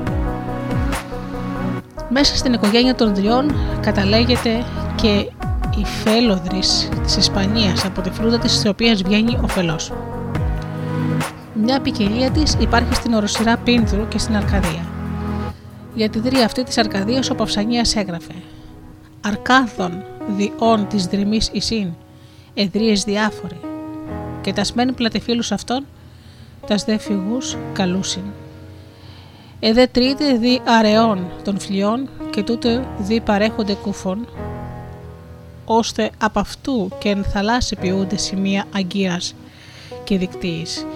Μέσα στην οικογένεια των Δριών καταλέγεται και η Φέλοδρης της Ισπανίας από τη φρούτα της της οποίας βγαίνει ο φελός. Μια ποικιλία της υπάρχει στην οροσυρά Πίνδρου και στην Αρκαδία. Για τη δρία αυτή της Αρκαδίας ο Παυσανίας έγραφε «Αρκάδων διών της δρυμής Ισίν, εδρίες διάφοροι, και τας σμένοι πλατεφίλους αυτών, τας δε φυγούς καλούσιν. Εδέ τρίτε δι αρεών των φλοιών και τούτε δι παρέχονται κουφών, ώστε από αυτού και εν θαλάσσι ποιούνται σημεία αγκίας και δικτύης.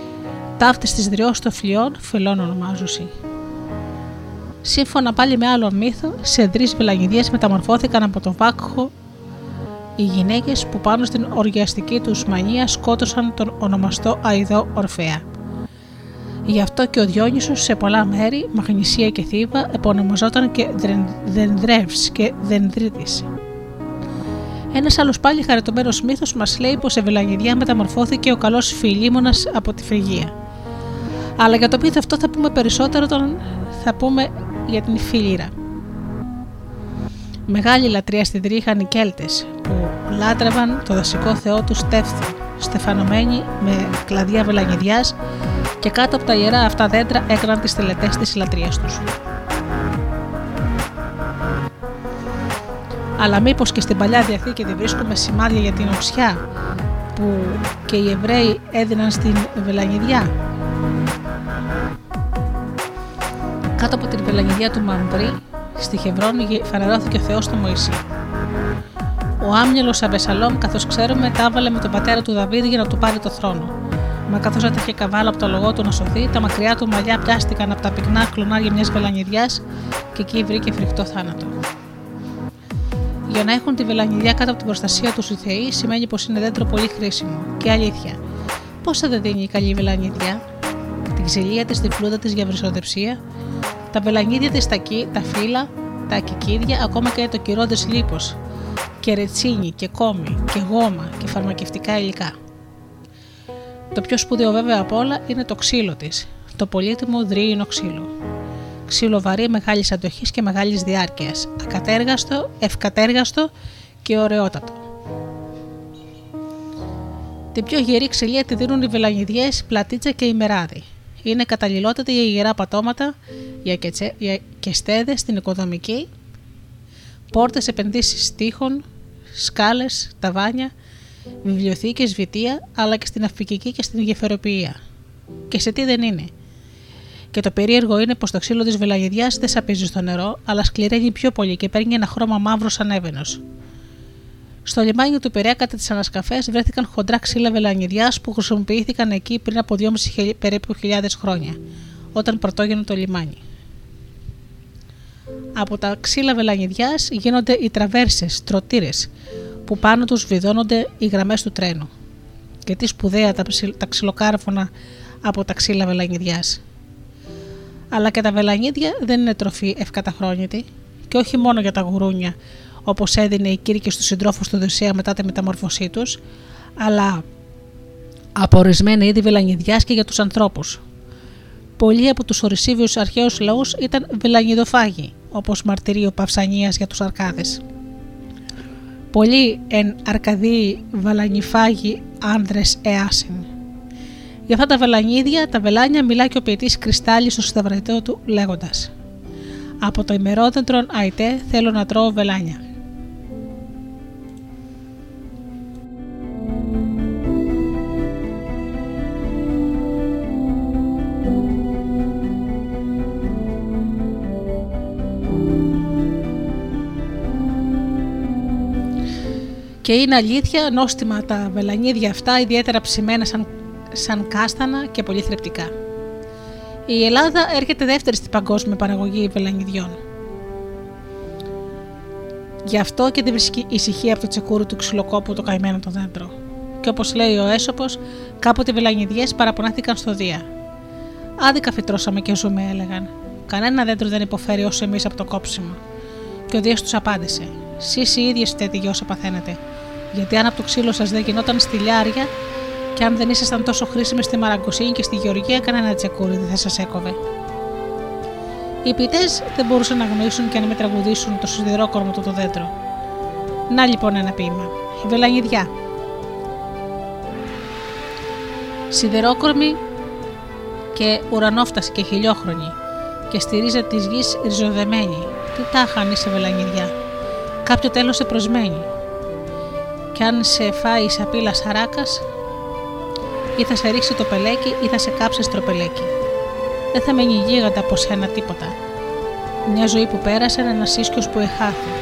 Ταύτες της δριός των φλοιών φελών ονομάζουσι. Σύμφωνα πάλι με άλλο μύθο, σε τρει βελαγιδίες μεταμορφώθηκαν από τον Βάκχο οι γυναίκες που πάνω στην οργιαστική τους μανία σκότωσαν τον ονομαστό Αιδό Ορφέα. Γι' αυτό και ο Διόνυσος σε πολλά μέρη, Μαγνησία και Θήβα, επωνομαζόταν και Δενδρεύς και Δενδρίτης. Ένας άλλος πάλι χαριτωμένος μύθο μας λέει πως σε Βελαγιδιά μεταμορφώθηκε ο καλός Φιλίμωνας από τη Φρυγία. Αλλά για το μύθο αυτό θα πούμε περισσότερο όταν θα πούμε για την Φίλιρα. Μεγάλη λατρεία στην Τρή είχαν οι Κέλτες που λάτρευαν το δασικό θεό τους Στέφθη, στεφανωμένοι με κλαδιά βελαγιδιάς και κάτω από τα ιερά αυτά δέντρα έκαναν τις τελετές της λατρείας τους. Αλλά μήπως και στην Παλιά Διαθήκη δεν βρίσκουμε σημάδια για την οξιά που και οι Εβραίοι έδιναν στην Βελαγιδιά. Κάτω από την Βελαγιδιά του Μαμπρί Στη Χευρώνη φανερώθηκε ο Θεός στο Μωυσή. Ο άμυαλο Αμπεσαλόμ, καθώς ξέρουμε, τα έβαλε με τον πατέρα του Δαβίδ για να του πάρει το θρόνο. Μα καθώς έτρεχε καβάλα από το λογό του να σωθεί, τα μακριά του μαλλιά πιάστηκαν από τα πυκνά κλονάρια μιας βελανιδιάς και εκεί βρήκε φρικτό θάνατο. Για να έχουν τη βελανιδιά κάτω από την προστασία τους οι Θεοί σημαίνει πως είναι δέντρο πολύ χρήσιμο. Και αλήθεια, πώς θα δεν δίνει η καλή βελανιδιά, την ξυλία της, τη φλούδα της για βρυσοδεψία, τα βελανίδια της τακί, τα φύλλα, τα ακικίδια, ακόμα και το κυρώδε λίπος, και ρετσίνι και κόμι και γόμα και φαρμακευτικά υλικά. Το πιο σπουδαίο βέβαια απ' όλα είναι το ξύλο της, το πολύτιμο δρύινο ξύλο. Ξύλο βαρύ μεγάλης αντοχής και μεγάλης διάρκειας, ακατέργαστο, ευκατέργαστο και ωραιότατο. Την πιο γερή ξυλία τη δίνουν οι βελανιδιές, πλατίτσα και ημεράδι είναι καταλληλότατη για ιερά πατώματα, για, κετσέ, για κεστέδες στην οικοδομική, πόρτες επενδύσεις τείχων, σκάλες, ταβάνια, βιβλιοθήκες, βιτία, αλλά και στην αυπηγική και στην γεφεροποιία. Και σε τι δεν είναι. Και το περίεργο είναι πως το ξύλο της βελαγιδιάς δεν σαπίζει στο νερό, αλλά σκληραίνει πιο πολύ και παίρνει ένα χρώμα μαύρος σαν έβαινος. Στο λιμάνι του Πειραιά, κατά τις ανασκαφές, βρέθηκαν χοντρά ξύλα βελανιδιά που χρησιμοποιήθηκαν εκεί πριν από 2.500 περίπου χιλιάδες χρόνια, όταν πρωτόγενε το λιμάνι. Από τα ξύλα βελανιδιά γίνονται οι τραβέρσες, τροτήρες, που πάνω τους βιδώνονται οι γραμμές του τρένου. Και τι σπουδαία τα, τα ξυλοκάρφωνα από τα ξύλα βελανιδιά. Αλλά και τα βελανίδια δεν είναι τροφή ευκαταχρόνητη, και όχι μόνο για τα γουρούνια όπως έδινε η Κύρκη στους συντρόφους του Οδυσσέα μετά τη μεταμόρφωσή τους, αλλά από ορισμένα είδη βελανιδιάς και για τους ανθρώπους. Πολλοί από τους ορυσίβιου αρχαίους λαούς ήταν βελανιδοφάγοι, όπως μαρτυρεί ο Παυσανίας για τους Αρκάδες. Πολλοί εν Αρκαδίοι βαλανιφάγοι άνδρες εάσιν. Για αυτά τα βελανίδια, τα βελάνια μιλά και ο ποιητής Κρυστάλλης στο σταυρατό του λέγοντας: Από το ημερόδεντρον αϊτέ θέλω να τρώω βελάνια. Και είναι αλήθεια νόστιμα τα βελανίδια αυτά, ιδιαίτερα ψημένα σαν, σαν κάστανα και πολύ θρεπτικά. Η Ελλάδα έρχεται δεύτερη στην παγκόσμια παραγωγή βελανιδιών. Γι' αυτό και δεν βρίσκει ησυχία από το τσεκούρι του ξυλοκόπου το καημένο το δέντρο. Και όπως λέει ο Έσοπο, κάποτε οι βελανιδιές παραπονάθηκαν στο Δία. Άδικα φυτρώσαμε και ζούμε, έλεγαν. Κανένα δέντρο δεν υποφέρει όσο εμείς από το κόψιμο. Και ο Δίας τους απάντησε: Σεις οι ίδιες φταίτε για όσα παθαίνετε γιατί αν από το ξύλο σας δεν γινόταν στυλιάρια, Και αν δεν ήσασταν τόσο χρήσιμοι στη μαραγκοσύνη και στη γεωργία, κανένα τσεκούρι δεν θα σας έκοβε. Οι ποιητές δεν μπορούσαν να γνωρίσουν και να με τραγουδήσουν το σιδηρόκορμο του το δέντρο. Να λοιπόν ένα ποίημα. Η βελανιδιά. Σιδερόκορμη και ουρανόφταση και χιλιόχρονη και στη ρίζα της γης ριζοδεμένη. Τι τάχα σε βελανιδιά. Κάποιο τέλος σε προσμένει. Κι αν σε φάει η σαπίλας σαράκας, ή θα σε ρίξει το πελέκι ή θα σε κάψει στροπελέκι. Δεν θα μείνει γίγαντα από σένα τίποτα. Μια ζωή που πέρασε, ένας ίσκιος που εχάθη.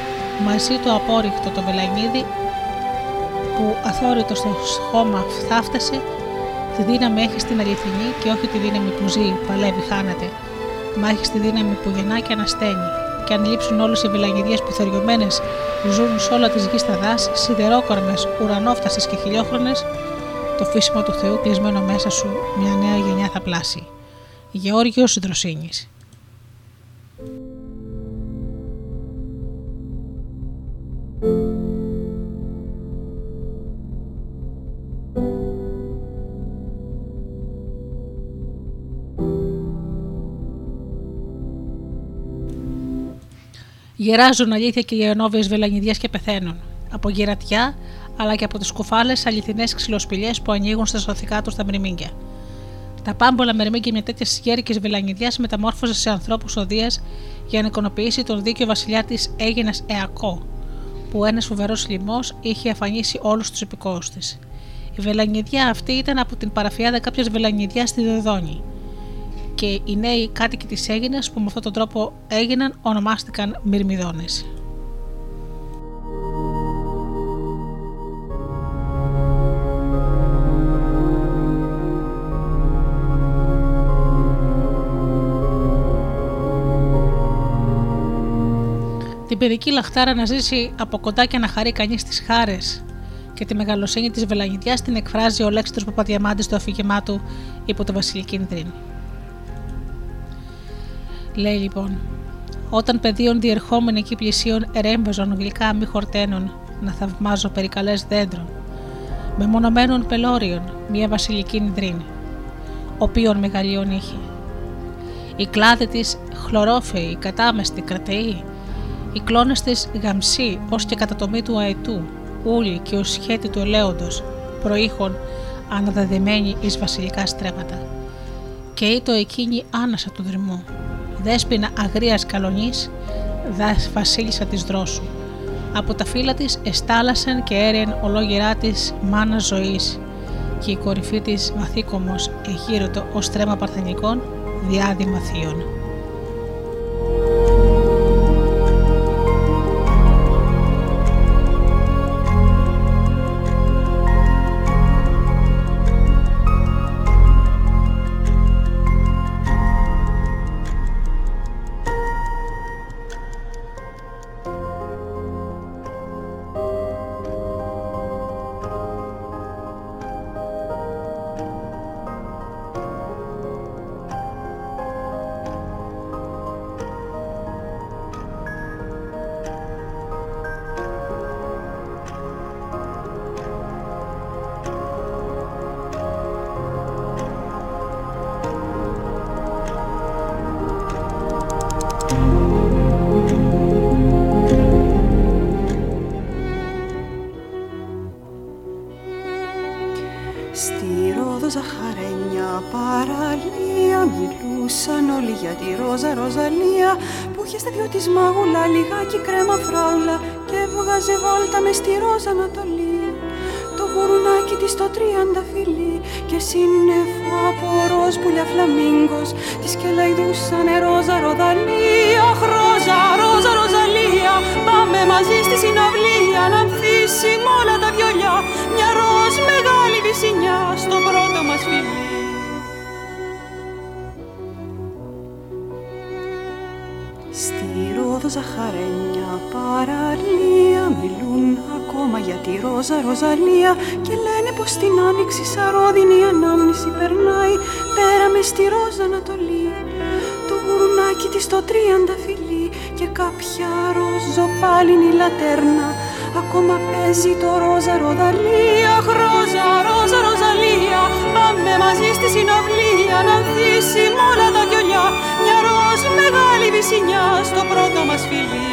Μαζί το απόρριχτο το βελανίδι που αθόρυτο στο χώμα φτάφτασε, τη δύναμη έχει στην αληθινή και όχι τη δύναμη που ζει, παλεύει, χάνεται. Μα έχεις τη δύναμη που γεννά και ανασταίνει. Και αν λείψουν όλες οι βελαγιδιέ που θεριωμένε ζουν σε όλα της γης τα δάση, σιδερόκορμες, ουρανόφτασες και χιλιόχρονες, το φύσιμο του Θεού κλεισμένο μέσα σου μια νέα γενιά θα πλάσει. Γεώργιος Δροσίνης Γεράζουν αλήθεια και οι ενόβιες βελανιδιές και πεθαίνουν. Από γερατιά αλλά και από τις κουφάλες αληθινές ξυλοσπηλιέ που ανοίγουν στα σωθικά τους τα μυρμήγκια. Τα πάμπολα μερμήγκια μια τέτοια γέρικη βελανιδιάς μεταμόρφωσε σε ανθρώπους οδείας για να εικονοποιήσει τον δίκαιο βασιλιά της Έγινας Εακό, που ένας φοβερός λοιμός είχε αφανίσει όλους τους υπηκόους της. Η βελανιδιά αυτή ήταν από την παραφιάδα κάποιας βελανιδιάς στη Δεδόνη. Και οι νέοι κάτοικοι της Έγινας που με αυτόν τον τρόπο έγιναν ονομάστηκαν Μυρμιδόνες. Την παιδική λαχτάρα να ζήσει από κοντά και να χαρεί κανείς τις χάρες και τη μεγαλοσύνη της βελαγιδιά την εκφράζει ο λέξιτο Παπαδιαμάντης στο αφήγημά του υπό το Βασιλική Νδρίνη. Λέει λοιπόν, όταν πεδίων διερχόμενοι εκεί πλησίων ερέμπεζον γλυκά μη χορταίνουν να θαυμάζω περικαλές δέντρων, με μονομένων πελώριων μια βασιλική νδρίνη, οποίον μεγαλείων είχε. Η κλάδη της χλωρόφαιη, κατάμεστη, κρατεή, οι κλώνες της γαμσί ως και κατατομή του αετού, ούλη και ο σχέτη του ελέοντος, προήχων αναδεδεμένοι εις βασιλικά στρέμματα. Και ήτο εκείνη άνασα του δρυμού, δέσποινα αγρίας καλονής, δα βασίλισσα της δρόσου. Από τα φύλλα της εστάλασαν και έρεν ολόγυρά της μάνα ζωής και η κορυφή της βαθύκομος εγείρωτο ως στρέμα παρθενικών διάδημα θείων. ζωπάλινη λατέρνα. Ακόμα παίζει το ρόζα ροδαλία. Ρόζα, ρόζα, ροζαλία Πάμε μαζί στη συναυλία Να δύσει όλα τα γιολιά Μια ροζ μεγάλη βυσινιά Στο πρώτο μας φιλί.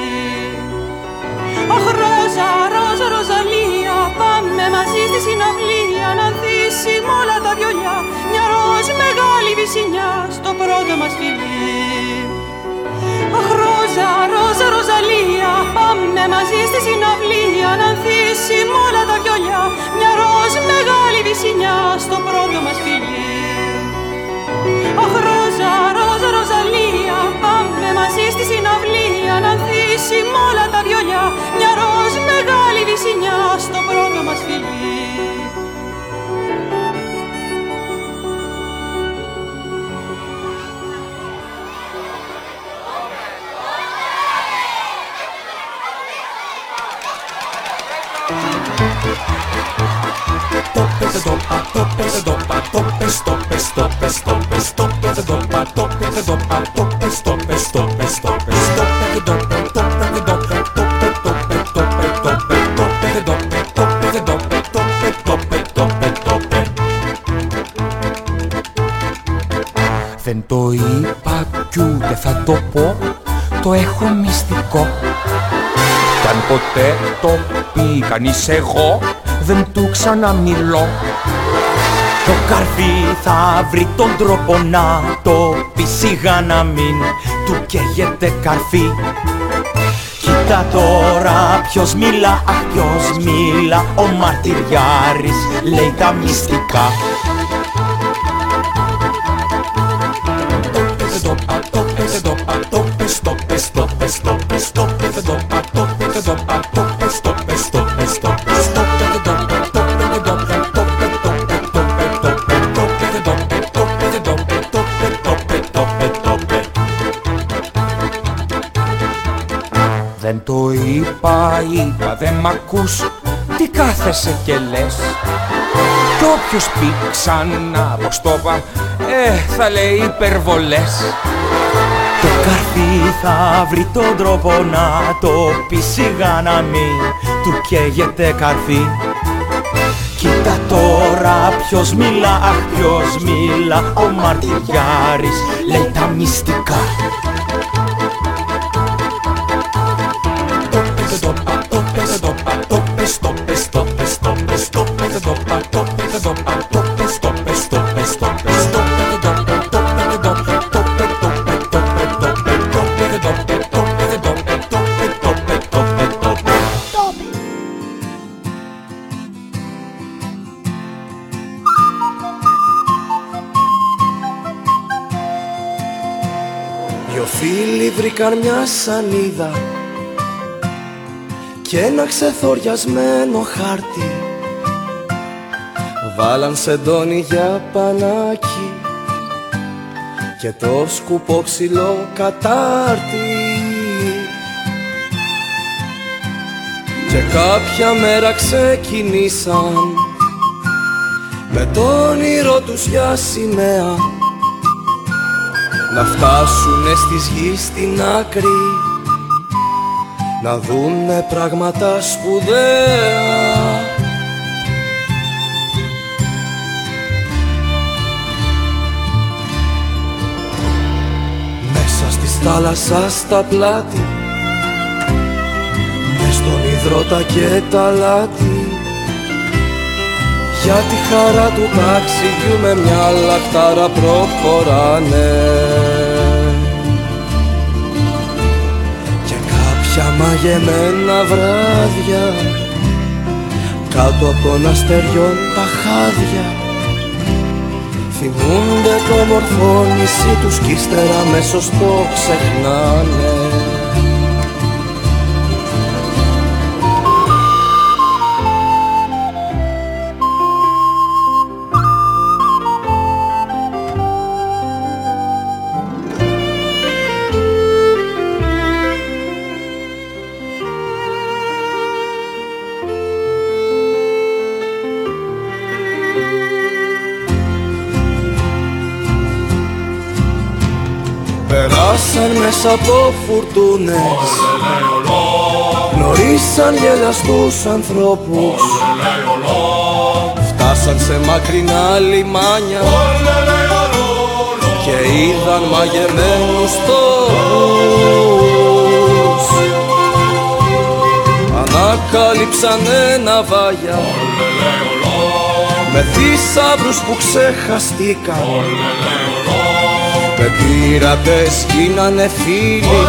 Αχ, ρόζα, ρόζα, ροζαλία Πάμε μαζί στη συναυλία Να δύσει όλα τα βιολιά Μια ροζ μεγάλη βυσινιά Στο πρώτο μας φιλί ρόζα, ρόζα, ροζαλία Πάμε μαζί στη συναυλία Να ανθίσουμε όλα τα βιολιά Μια ροζ μεγάλη βυσινιά Στο πρώτο μας φιλί. Αχ, ρόζα, ρόζα, ροζαλία Πάμε μαζί στη συναυλία Να ανθίσουμε όλα τα βιολιά Μια ροζ μεγάλη βυσινιά Στο πρώτο μας φιλί Δεν το είπα κι ούτε θα το πω Το έχω μυστικό. Κι αν ποτέ το πει κανείς εγώ Δεν του ξαναμιλώ. Το καρδί θα βρει τον τρόπο να το πει Σιγά να μην του καίγεται καρφί. Κοίτα τώρα ποιος μιλά, αχ ποιος μιλά. Ο μαρτυριάρης λέει τα μυστικά είπα, είπα, δεν μ' ακούς Τι κάθεσαι και λες Κι όποιος πει ξανά πως το είπα Ε, θα λέει υπερβολές Το καρφί θα βρει τον τρόπο να το πει Σιγά να μην του καίγεται καρφί. Κοίτα τώρα ποιος μιλά, αχ ποιος μιλά Ο μαρτυριάρης λέει τα μυστικά βρήκαν μια σανίδα και ένα ξεθοριασμένο χάρτη. Βάλαν σεντόνι για πανάκι και το σκουπό ξυλό κατάρτι. Και κάποια μέρα ξεκινήσαν με το όνειρο τους για σημαία να φτάσουνε στις γης στην άκρη να δούνε πράγματα σπουδαία. Μέσα στη θάλασσας στα πλάτη Μες στον υδρότα και τα λάτι. Για τη χαρά του ταξιδιού με μια λαχτάρα προχωράνε κάποια μαγεμένα βράδια Κάτω από τον αστεριών τα χάδια. Θυμούνται το μορφό νησί τους κι ύστερα αμέσως το ξεχνάνε Περάσαν μέσα από φουρτούνες. Γνωρίσαν γελαστούς ανθρώπους. Φτάσαν σε μακρινά λιμάνια Και είδαν μαγεμένους τόπους. Ανακάλυψαν ένα βάγια Με θησαύρους που ξεχαστήκαν Με πειρατές γίνανε φίλοι.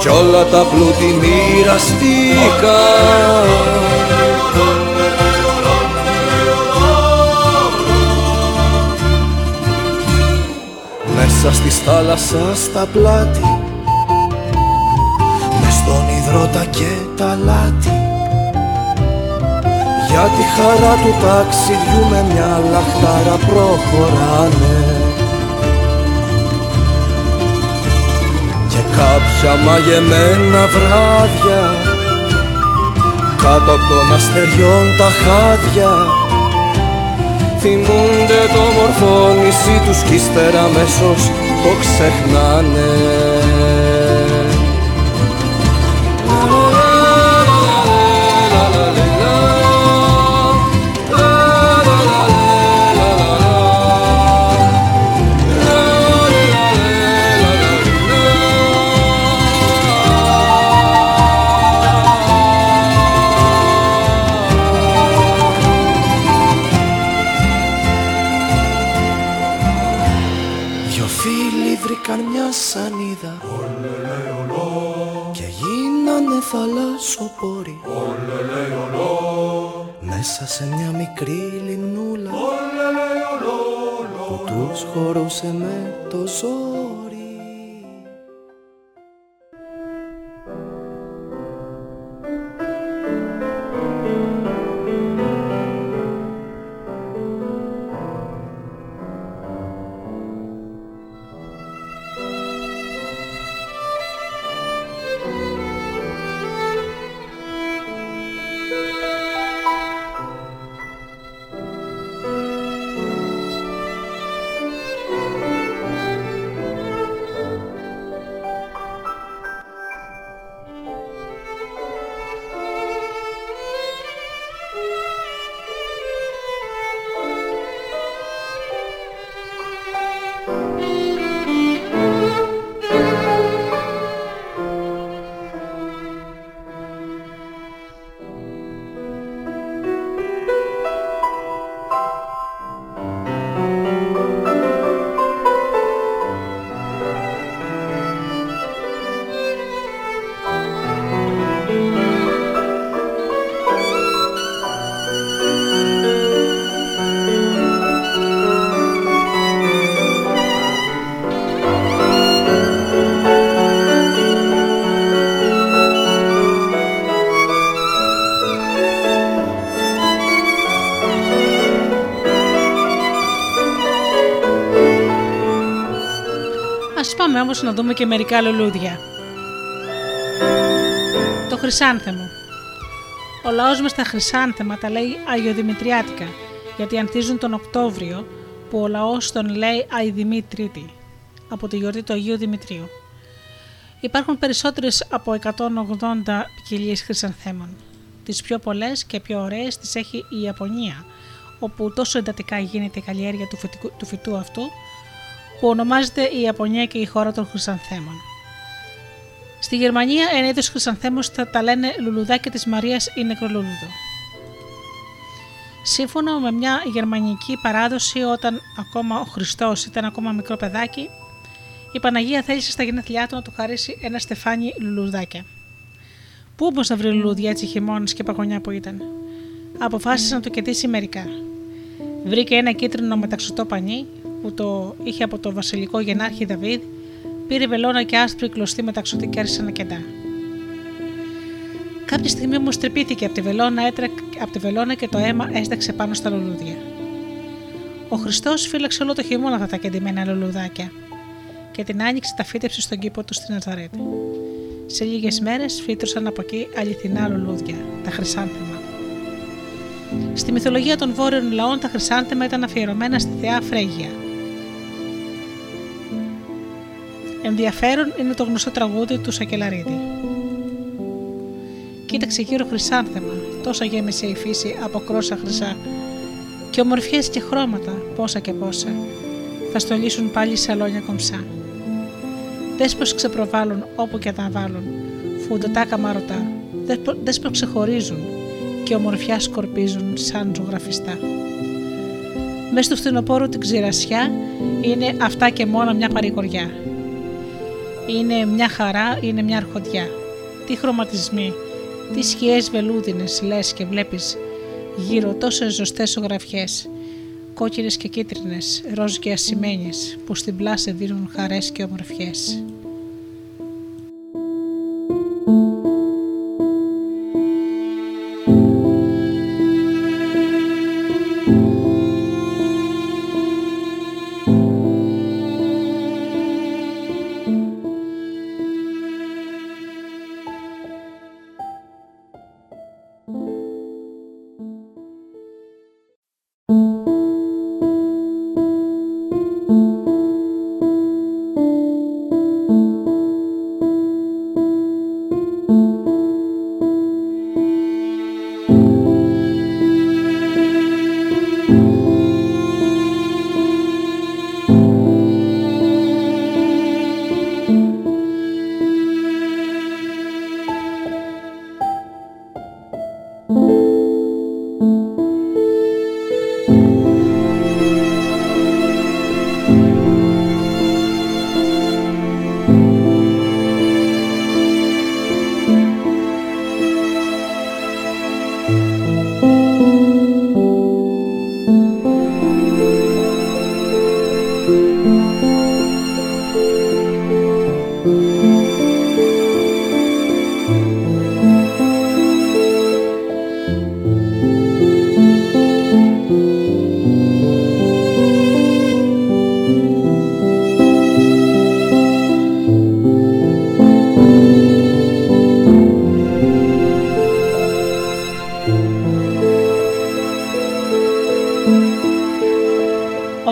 Κι όλα τα πλούτη μοιραστήκα Μέσα στη θάλασσα στα πλάτη Μες στον υδρότα και τα λάτι. Για τη χαρά του ταξιδιού με μια λαχτάρα προχωράνε κάποια μαγεμένα βράδια. Κάτω από των αστεριών τα χάδια. Θυμούνται το μορφό νησί τους κι ύστερα αμέσως το ξεχνάνε να δούμε και μερικά λουλούδια. Το χρυσάνθεμο. Ο λαός μας τα χρυσάνθεμα τα λέει Αγιοδημητριάτικα, γιατί ανθίζουν τον Οκτώβριο που ο λαός τον λέει Αϊδημήτριτη, από τη γιορτή του Αγίου Δημητρίου. Υπάρχουν περισσότερες από 180 ποικιλίες χρυσανθέμων. Τις πιο πολλές και πιο ωραίες τις έχει η Ιαπωνία, όπου τόσο εντατικά γίνεται η καλλιέργεια του, του φυτού αυτού που ονομάζεται η Ιαπωνία και η χώρα των χρυσανθέμων. Στη Γερμανία ένα είδο χρυσανθέμους θα τα λένε λουλουδάκια της Μαρίας ή νεκρολούλουδο. Σύμφωνα με μια γερμανική παράδοση, όταν ακόμα ο Χριστός ήταν ακόμα μικρό παιδάκι, η Παναγία θέλησε στα γενέθλιά του να του χαρίσει ένα στεφάνι λουλουδάκια. Πού όμως να βρει λουλούδια έτσι χειμώνας και παγωνιά που ήταν; Αποφάσισε να του κετήσει μερικά. Βρήκε ένα κίτρινο μεταξωτό πανί, που το είχε από το βασιλικό γενάρχη Δαβίδ, πήρε βελόνα και άσπρη κλωστή μεταξωτή και άρχισε να κεντά. Κάποια στιγμή όμως τρυπήθηκε από τη, βελόνα, έτρεκ, από τη βελόνα και το αίμα έσταξε πάνω στα λουλούδια. Ο Χριστός φύλαξε όλο το χειμώνα αυτά τα κεντυμένα λουλουδάκια και την άνοιξε τα φύτεψε στον κήπο του στην Ναζαρέτη. Σε λίγες μέρες φύτρωσαν από εκεί αληθινά λουλούδια, τα χρυσάνθεμα. Στη μυθολογία των βόρειων λαών τα χρυσάνθεμα ήταν αφιερωμένα στη θεά Φρέγια, Ενδιαφέρον είναι το γνωστό τραγούδι του Σακελαρίδη. Κοίταξε γύρω χρυσάνθεμα, τόσα γέμισε η φύση από κρόσα χρυσά. Και ομορφιές και χρώματα, πόσα και πόσα, θα στολίσουν πάλι σαλόνια κομψά. Δες πως ξεπροβάλλουν όπου και τα βάλουν, φουντοτά καμαρωτά, δες πως ξεχωρίζουν και ομορφιά σκορπίζουν σαν ζωγραφιστά. Μες του φθινοπόρου την ξηρασιά είναι αυτά και μόνο μια παρηγοριά. Είναι μια χαρά, είναι μια αρχοντιά. Τι χρωματισμοί, τι σκιές βελούδινες λες και βλέπεις γύρω τόσες ζωστές ζωγραφιές, κόκκινες και κίτρινες, ροζ και ασημένιες, που στην πλάση δίνουν χαρές και ομορφιές.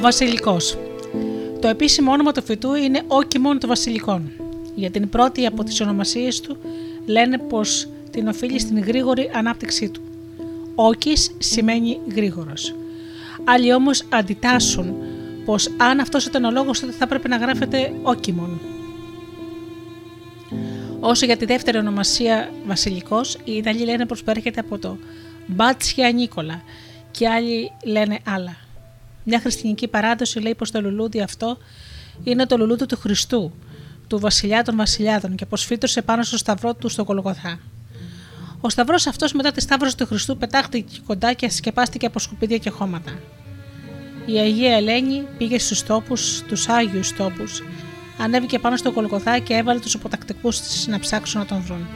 Βασιλικός. Το επίσημο όνομα του φυτού είναι όκιμον των Βασιλικών. Για την πρώτη από τις ονομασίες του λένε πως την οφείλει στην γρήγορη ανάπτυξή του. Όκη σημαίνει γρήγορος. Άλλοι όμως αντιτάσσουν πως αν αυτός ήταν ο λόγος τότε θα έπρεπε να γράφεται όκιμον. Όσο για τη δεύτερη ονομασία Βασιλικός, οι Ιταλοί λένε πως προέρχεται από το Μπάτσια Νίκολα και άλλοι λένε άλλα. Μια χριστιανική παράδοση λέει πως το λουλούδι αυτό είναι το λουλούδι του Χριστού, του βασιλιά των βασιλιάδων και πως φύτρωσε πάνω στο σταυρό του στο Κολοκοθά. Ο σταυρός αυτός μετά τη σταύρωση του Χριστού πετάχτηκε κοντά και σκεπάστηκε από σκουπίδια και χώματα. Η Αγία Ελένη πήγε στους τόπους, τους Άγιους τόπους, ανέβηκε πάνω στο Κολοκοθά και έβαλε τους υποτακτικούς της να ψάξουν να τον βρουν.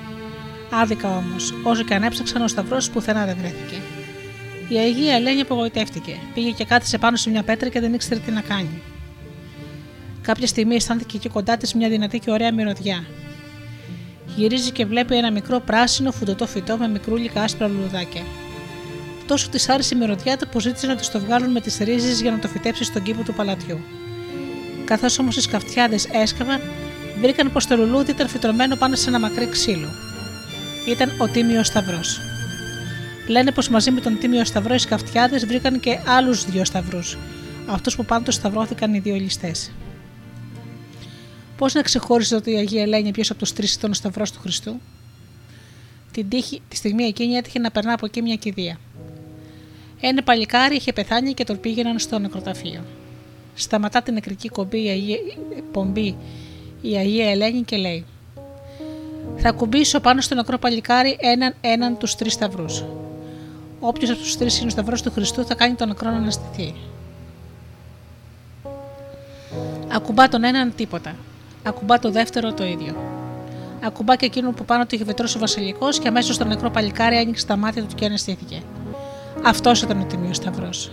Άδικα όμως, όσο και αν έψαξαν, ο σταυρός πουθενά δεν βρέθηκε. Η Αγία Ελένη απογοητεύτηκε. Πήγε και κάθισε πάνω σε μια πέτρα και δεν ήξερε τι να κάνει. Κάποια στιγμή αισθάνθηκε εκεί κοντά της μια δυνατή και ωραία μυρωδιά. Γυρίζει και βλέπει ένα μικρό πράσινο φουντωτό φυτό με μικρούλικα άσπρα λουλουδάκια. Τόσο της άρεσε η μυρωδιά του που ζήτησε να της το βγάλουν με τις ρίζες για να το φυτέψει στον κήπο του παλατιού. Καθώς όμως οι σκαφτιάδες έσκαβαν, βρήκαν πως το λουλούδι ήταν φυτρωμένο πάνω σε ένα μακρύ ξύλο. Ήταν ο τίμιος σταυρός. Λένε πως μαζί με τον Τίμιο Σταυρό οι σκαφτιάδες βρήκαν και άλλους δύο σταυρούς, αυτούς που πάντως σταυρώθηκαν οι δύο ληστές. Πώς να ξεχώριζε ότι η Αγία Ελένη ποιο από τους τρεις ήταν ο Σταυρός του Χριστού; Την τύχη, τη στιγμή εκείνη έτυχε να περνά από εκεί μια κηδεία. Ένα παλικάρι είχε πεθάνει και τον πήγαιναν στο νεκροταφείο. Σταματά την νεκρική κομπή η Αγία, πομπή η Αγία Ελένη και λέει: Θα κουμπίσω πάνω στο νεκρό παλικάρι έναν έναν τους τρεις σταυρούς. Όποιος από τους τρεις είναι ο σταυρό του Χριστού θα κάνει τον νεκρό να αναστηθεί. Ακουμπά τον έναν τίποτα. Ακουμπά το δεύτερο το ίδιο. Ακουμπά και εκείνο που πάνω του είχε βετρώσει ο Βασιλικός και αμέσως το νεκρό παλικάρι άνοιξε τα μάτια του και αναστήθηκε. Αυτός ήταν ο τιμίος Σταυρός.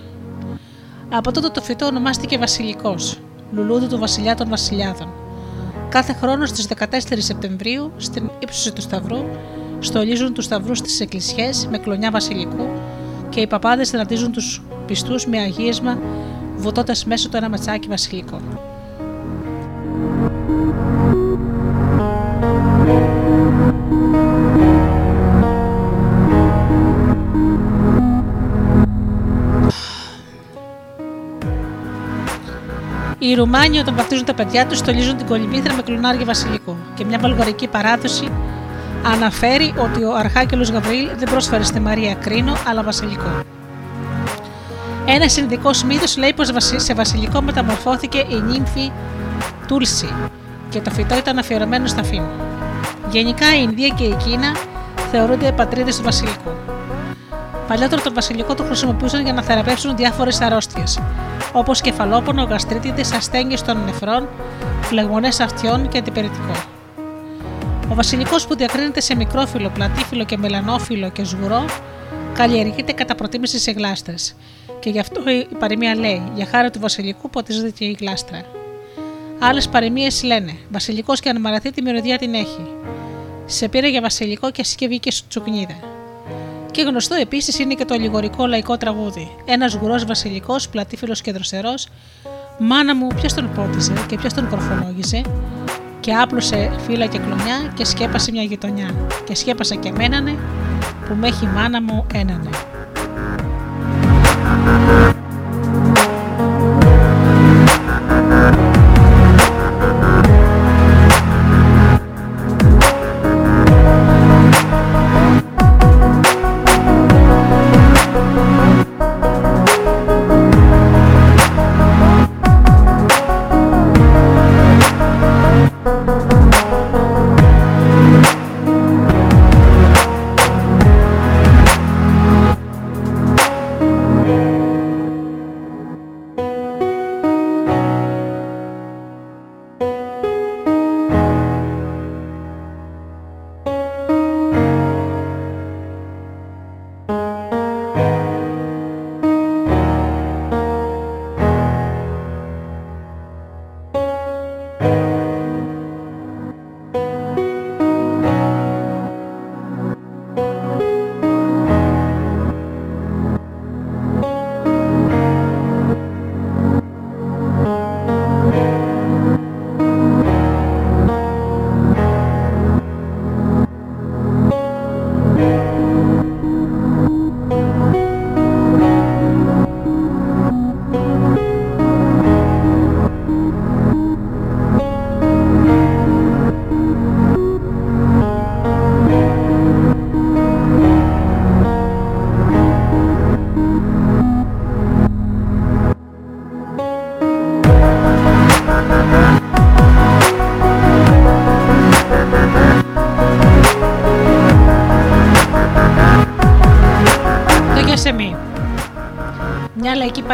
Από τότε το φυτό ονομάστηκε Βασιλικός, λουλούδι του Βασιλιά των Βασιλιάδων. Κάθε χρόνο στις 14 Σεπτεμβρίου, στην ύψωση του Σταυρού, στολίζουν τους σταυρούς στι εκκλησιές με κλονιά βασιλικού και οι παπάδες θερατίζουν τους πιστούς με αγίεσμα, βουτώντας μέσω το ένα ματσάκι βασιλικό. Οι Ρουμάνοι όταν βαφτίζουν τα παιδιά τους στολίζουν την κολυμπήθρα με κλουνάρια βασιλικού και μια βαλγαρική παράδοση αναφέρει ότι ο Αρχάγγελος Γαβρίλ δεν πρόσφερε στη Μαρία κρίνο, αλλά βασιλικό. Ένα συνδικό μύθος λέει πως σε βασιλικό μεταμορφώθηκε η νύμφη Τούλση και το φυτό ήταν αφιερωμένο στα φήμη. Γενικά η Ινδία και η Κίνα θεωρούνται πατρίδες του βασιλικού. Παλιότερο το βασιλικό το χρησιμοποιούσαν για να θεραπεύσουν διάφορες αρρώστιες, όπως κεφαλόπονο, γαστρίτιδες, ασθένειες των νεφρών, φλεγμονές αυτιών και αντιπεριτικό. Ο βασιλικός που διακρίνεται σε μικρόφυλλο, πλατήφυλλο και μελανόφυλλο και σγουρό, καλλιεργείται κατά προτίμηση σε γλάστρες. Και γι' αυτό η παροιμία λέει: Για χάρη του βασιλικού ποτίζεται και η γλάστρα. Άλλες παροιμίες λένε: Βασιλικός και αν μαραθεί τη μυρωδιά την έχει. Σε πήρε για βασιλικό και συσκευή και τσουκνίδα. Και γνωστό επίσης είναι και το αλληγορικό λαϊκό τραγούδι. Ένας γουρό βασιλικός, πλατήφυλλο και δροσερός, μάνα μου ποιος τον πότιζε και ποιος τον κορφολόγησε, και άπλωσε φύλλα και κλονιά και σκέπασε μια γειτονιά. Και σκέπασα και μένανε που με έχει μάνα μου ένανε.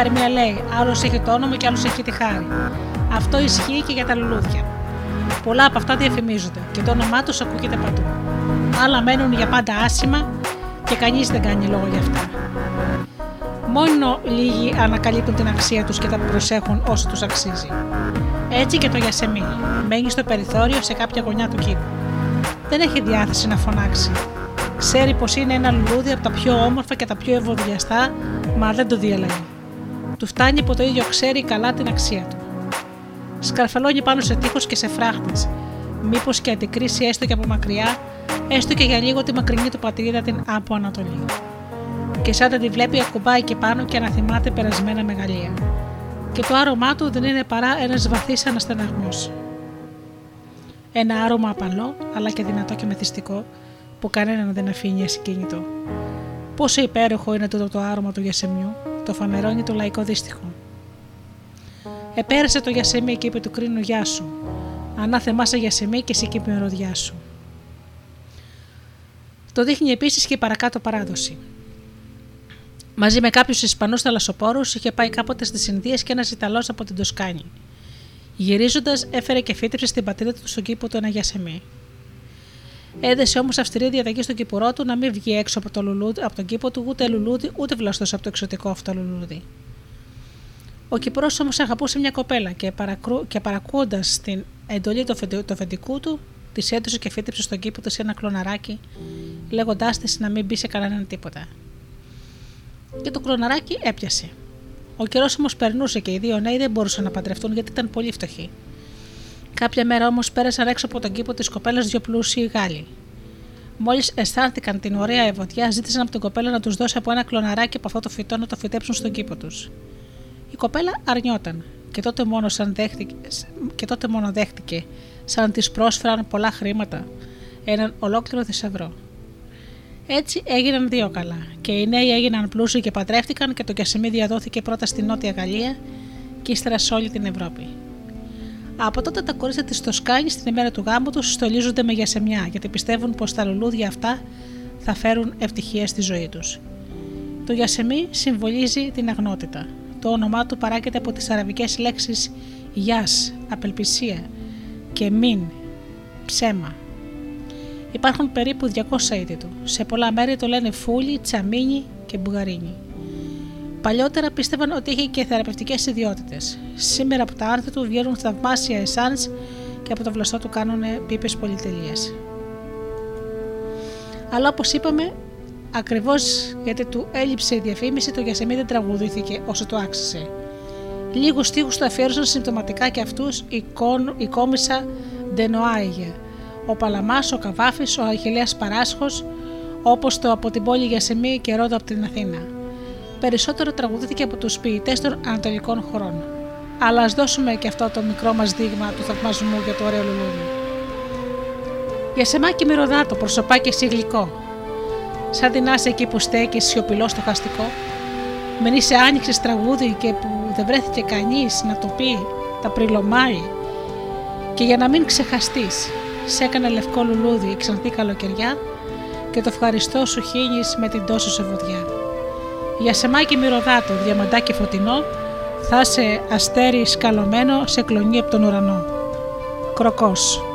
Παροιμία λέει: Άλλος έχει το όνομα και άλλος έχει τη χάρη. Αυτό ισχύει και για τα λουλούδια. Πολλά από αυτά διαφημίζονται και το όνομά τους ακούγεται παντού. Άλλα μένουν για πάντα άσημα και κανείς δεν κάνει λόγο για αυτά. Μόνο λίγοι ανακαλύπτουν την αξία τους και τα προσέχουν όσο τους αξίζει. Έτσι και το Γιασεμί μένει στο περιθώριο σε κάποια γωνιά του κήπου. Δεν έχει διάθεση να φωνάξει. Ξέρει πως είναι ένα λουλούδι από τα πιο όμορφα και τα πιο ευωδιαστά, μα δεν το διαλέγει του φτάνει που το ίδιο ξέρει καλά την αξία του. Σκαρφαλώνει πάνω σε τείχο και σε φράχτες, μήπως και αντικρίσει έστω και από μακριά, έστω και για λίγο τη μακρινή του πατρίδα την από Ανατολή. Και σαν να τη βλέπει, ακουμπάει και πάνω και αναθυμάται περασμένα μεγαλεία. Και το άρωμά του δεν είναι παρά ένας βαθύς αναστεναγμός. Ένα άρωμα απαλό, αλλά και δυνατό και μεθυστικό, που κανέναν δεν αφήνει ασυκίνητο. Πόσο υπέροχο είναι τούτο το άρωμα του Γιασεμιού, το φανερώνει το λαϊκό δύστιχο. Επέρασε το Γιασεμί και είπε του κρίνου Γεια σου. Ανάθεμά σε Γιασεμί και εσύ και μυρωδιά σου. Το δείχνει επίσης και η παρακάτω παράδοση. Μαζί με κάποιους Ισπανούς θαλασσοπόρους είχε πάει κάποτε στις Ινδίες και ένας Ιταλός από την Τοσκάνη. Γυρίζοντας, έφερε και φύτεψε στην πατρίδα του στον κήπο του ένα Γιασεμί. Έδεσε όμως αυστηρή διαταγή στον κυπουρό του να μην βγει έξω από, το λουλούδι, από τον κήπο του ούτε λουλούδι ούτε βλαστός από το εξωτικό αυτό λουλούδι. Ο Κυπρό όμως αγαπούσε μια κοπέλα και, παρακρού, και παρακούοντα την εντολή του, του αφεντικού του, της έδωσε και φύτεψε στον κήπο του ένα κλωναράκι, λέγοντάς της να μην μπει σε κανέναν τίποτα. Και το κλωναράκι έπιασε. Ο καιρός όμως περνούσε και οι δύο νέοι δεν μπορούσαν να παντρευτούν γιατί ήταν πολύ φτωχοί. Κάποια μέρα όμως πέρασαν έξω από τον κήπο της κοπέλας δύο πλούσιοι Γάλλοι. Μόλις αισθάνθηκαν την ωραία ευωτιά, ζήτησαν από την κοπέλα να τους δώσει από ένα κλωναράκι από αυτό το φυτό να το φυτέψουν στον κήπο τους. Η κοπέλα αρνιόταν και τότε μόνο, σαν δέχτηκε, και τότε μόνο δέχτηκε σαν της πρόσφεραν πολλά χρήματα, έναν ολόκληρο θησαυρό. Έτσι έγιναν δύο καλά και οι νέοι έγιναν πλούσιοι και παντρεύτηκαν και το Κιασεμί διαδόθηκε πρώτα στη Νότια Γαλλία και ύστερα σε όλη την Ευρώπη. Από τότε τα κορίτσια της Τοσκάνη στην ημέρα του γάμου τους στολίζονται με γιασεμιά γιατί πιστεύουν πως τα λουλούδια αυτά θα φέρουν ευτυχία στη ζωή τους. Το γιασεμί συμβολίζει την αγνότητα. Το όνομά του παράγεται από τις αραβικές λέξεις γιά, απελπισία και μην, ψέμα. Υπάρχουν περίπου 200 είδη του. Σε πολλά μέρη το λένε φούλι, τσαμίνι και μπουγαρίνι. Παλιότερα πίστευαν ότι είχε και θεραπευτικές ιδιότητες. Σήμερα από τα άρθρα του βγαίνουν θαυμάσια εσάνς και από το βλαστό του κάνουν πίπες πολυτελεία. Αλλά όπως είπαμε, ακριβώς γιατί του έλειψε η διαφήμιση, το Γιασεμί δεν τραγουδήθηκε όσο το άξιζε. Λίγους στίχους του αφιέρωσαν συμπτωματικά και αυτούς η, κον, η κόμισα Ντενοάιγε, ο Παλαμάς, ο Καβάφης, ο Αχηλέα Παράσχος, όπως το από την πόλη Γιασεμί και Ρόδο από την Αθήνα περισσότερο τραγουδήθηκε από τους ποιητές των ανατολικών χωρών. Αλλά ας δώσουμε και αυτό το μικρό μας δείγμα του θαυμασμού για το ωραίο λουλούδι. Για σεμάκι μυρωδάτο, προσωπάκι εσύ γλυκό. Σαν την άσε εκεί που στέκει σιωπηλό στο χαστικό. Μεν είσαι άνοιξες τραγούδι και που δεν βρέθηκε κανείς να το πει, τα πριλομάει. Και για να μην ξεχαστείς, σε έκανε λευκό λουλούδι η ξανθή καλοκαιριά και το ευχαριστώ σου χύνεις με την τόσο σε βουδιά. Για σεμάκι μυρωδάτο, διαμαντάκι φωτεινό, θα σε αστέρι σκαλωμένο σε κλονί από τον ουρανό. Κροκός.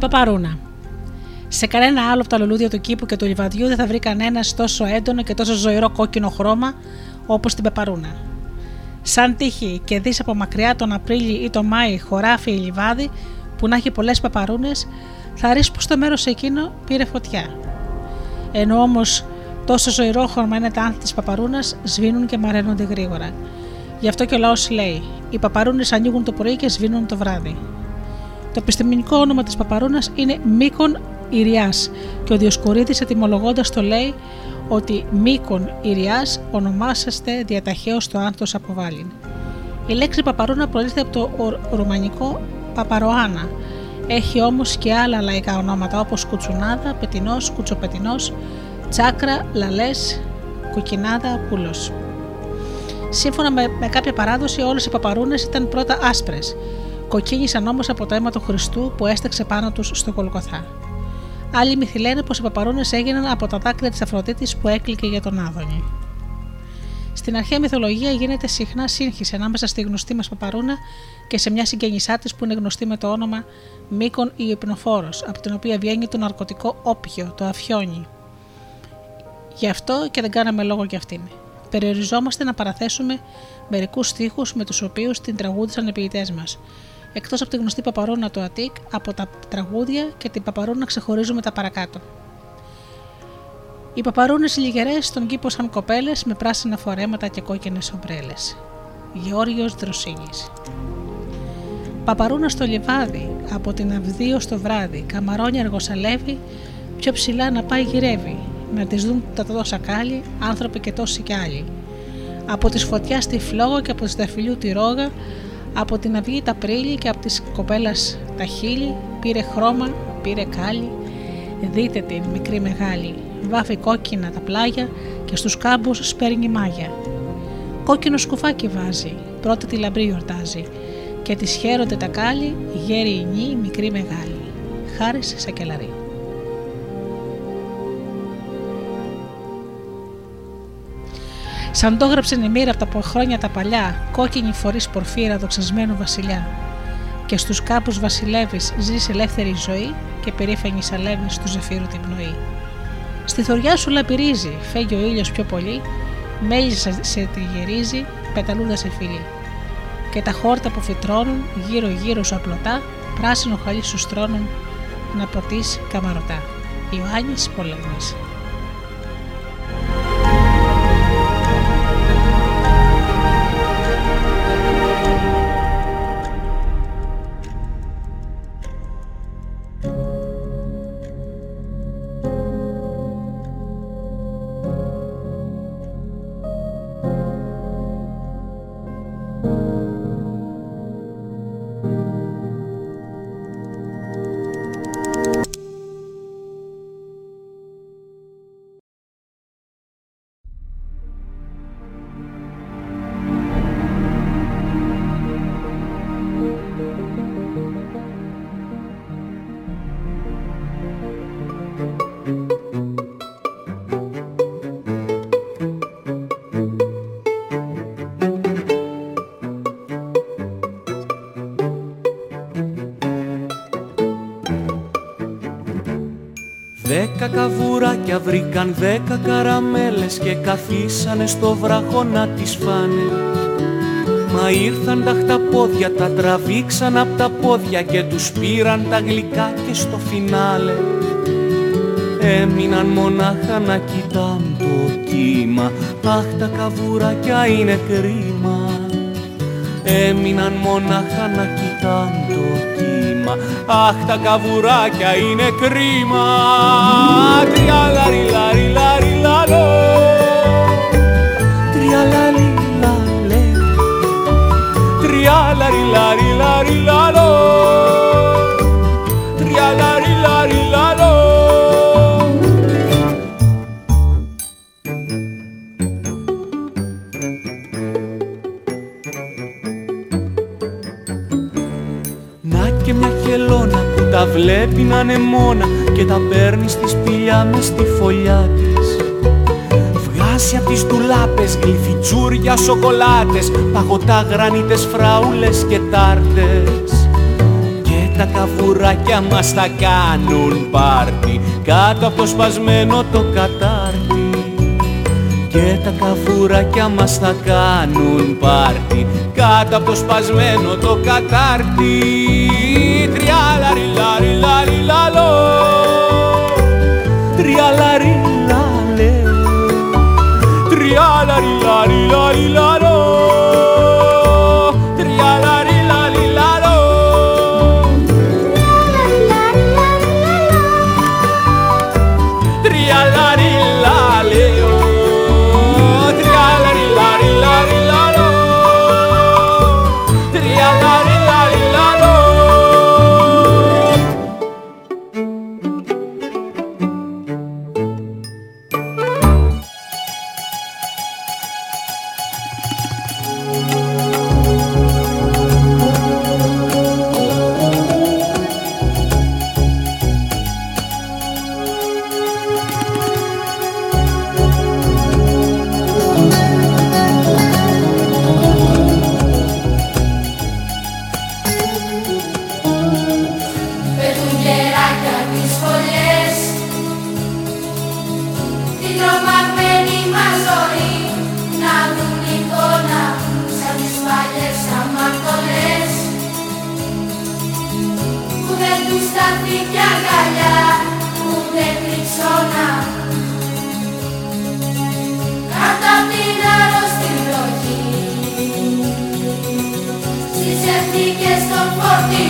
Παπαρούνα. Σε κανένα άλλο από τα λουλούδια του κήπου και του λιβαδιού δεν θα βρει κανένας τόσο έντονο και τόσο ζωηρό κόκκινο χρώμα όπως την πεπαρούνα. Σαν τύχη και δεις από μακριά τον Απρίλιο ή τον Μάη χωράφι ή λιβάδι που να έχει πολλές παπαρούνες, θα ρίξει που στο μέρος εκείνο πήρε φωτιά. Ενώ όμως τόσο ζωηρό χρώμα είναι τα άνθη της παπαρούνας, σβήνουν και μαραίνονται γρήγορα. Γι' αυτό και ο λαός λέει: Οι παπαρούνες ανοίγουν το πρωί και σβήνουν το βράδυ. Το επιστημονικό όνομα της παπαρούνας είναι Μίκον Ιριάς και ο Διοσκορίδης ετοιμολογώντας το λέει ότι Μίκον Ιριάς ονομάσαστε διαταχέως το άνθος αποβάλλην. Η λέξη παπαρούνα προέρχεται από το ρουμανικό παπαροάνα. Έχει όμως και άλλα λαϊκά ονόματα όπως κουτσουνάδα, πετινός, κουτσοπετινός, τσάκρα, λαλές, κουκινάδα, πούλος. Σύμφωνα με, με κάποια παράδοση όλες οι παπαρούνες ήταν πρώτα άσπρες κοκκίνησαν όμως από το αίμα του Χριστού που έστεξε πάνω τους στο Κολοκοθά. Άλλοι μυθι λένε πως οι παπαρούνες έγιναν από τα δάκρυα της Αφροδίτης που έκλεικε για τον Άδωνη. Στην αρχαία μυθολογία γίνεται συχνά σύγχυση ανάμεσα στη γνωστή μας παπαρούνα και σε μια συγγενισά της που είναι γνωστή με το όνομα Μήκον ή Υπνοφόρο, από την οποία βγαίνει το ναρκωτικό όπιο, το αφιόνι. Γι' αυτό και δεν κάναμε λόγο για αυτήν. Περιοριζόμαστε να παραθέσουμε μερικούς στίχους με τους οποίους την τραγούδισαν οι ποιητές μας, Εκτός από τη γνωστή παπαρούνα του Αττικ, από τα τραγούδια και την παπαρούνα ξεχωρίζουμε τα παρακάτω. Οι παπαρούνε λιγερές στον κήπο σαν κοπέλες με πράσινα φορέματα και κόκκινες ομπρέλες. Γεώργιος Δροσίνης. Παπαρούνα στο λιβάδι, από την Αυδείο στο βράδυ, καμαρόνια αργοσαλεύει, πιο ψηλά να πάει γυρεύει, να της δουν τα τόσα κάλλη, άνθρωποι και τόσοι κι άλλοι. Από της φωτιάς στη φλόγα και από τη σταφυλιού τη ρόγα, από την αυγή τα πρίλη και από τη κοπέλας τα χείλη, πήρε χρώμα, πήρε κάλλη, δείτε την μικρή μεγάλη, βάφει κόκκινα τα πλάγια και στους κάμπους σπέρνει μάγια. Κόκκινο σκουφάκι βάζει, πρώτη τη λαμπρή γιορτάζει και της χαίρονται τα κάλλη, γέρι νη, μικρή μεγάλη. Χάρης Σακελαρή. Σαν το έγραψε η μοίρα από τα χρόνια τα παλιά, κόκκινη φορή πορφύρα δοξασμένου βασιλιά. Και στους κάπους βασιλεύεις ζεις ελεύθερη ζωή και περήφανης σαλεύει του ζεφύρου την πνοή. Στη θωριά σου λαπυρίζει, φέγει ο ήλιος πιο πολύ, μέλισσα σε τη γυρίζει, πεταλούδα σε φιλί. Και τα χόρτα που φυτρώνουν γύρω-γύρω σου απλωτά, πράσινο χαλί σου στρώνουν να ποτίσεις καμαρωτά. Ιωάννης Πολέμης. κακαβουράκια βρήκαν δέκα καραμέλες και καθίσανε στο βράχο να τις φάνε. Μα ήρθαν τα χταπόδια, τα τραβήξαν απ' τα πόδια και τους πήραν τα γλυκά και στο φινάλε. Έμειναν μονάχα να κοιτάν το κύμα, αχ τα καβουράκια είναι κρίμα. Έμειναν μονάχα να κοιτάν το κύμα, αχ τα καβουράκια είναι κρίμα. Τριαλαριλαριλαριλαλό Τριαλαριλαλέ Τριαλαριλαριλαριλαλό Τριαλαριλαριλαλό βλέπει να είναι μόνα και τα παίρνει στη σπηλιά μες στη φωλιά της. Βγάζει απ' τις ντουλάπες γλυφιτσούρια σοκολάτες παγωτά γρανίτες φραούλες και τάρτες. Και τα καβουράκια μας τα κάνουν πάρτι κάτω από το σπασμένο το κατάρτι. Και τα καβουράκια μας θα κάνουν πάρτι κάτω από το σπασμένο το κατάρτι por ti.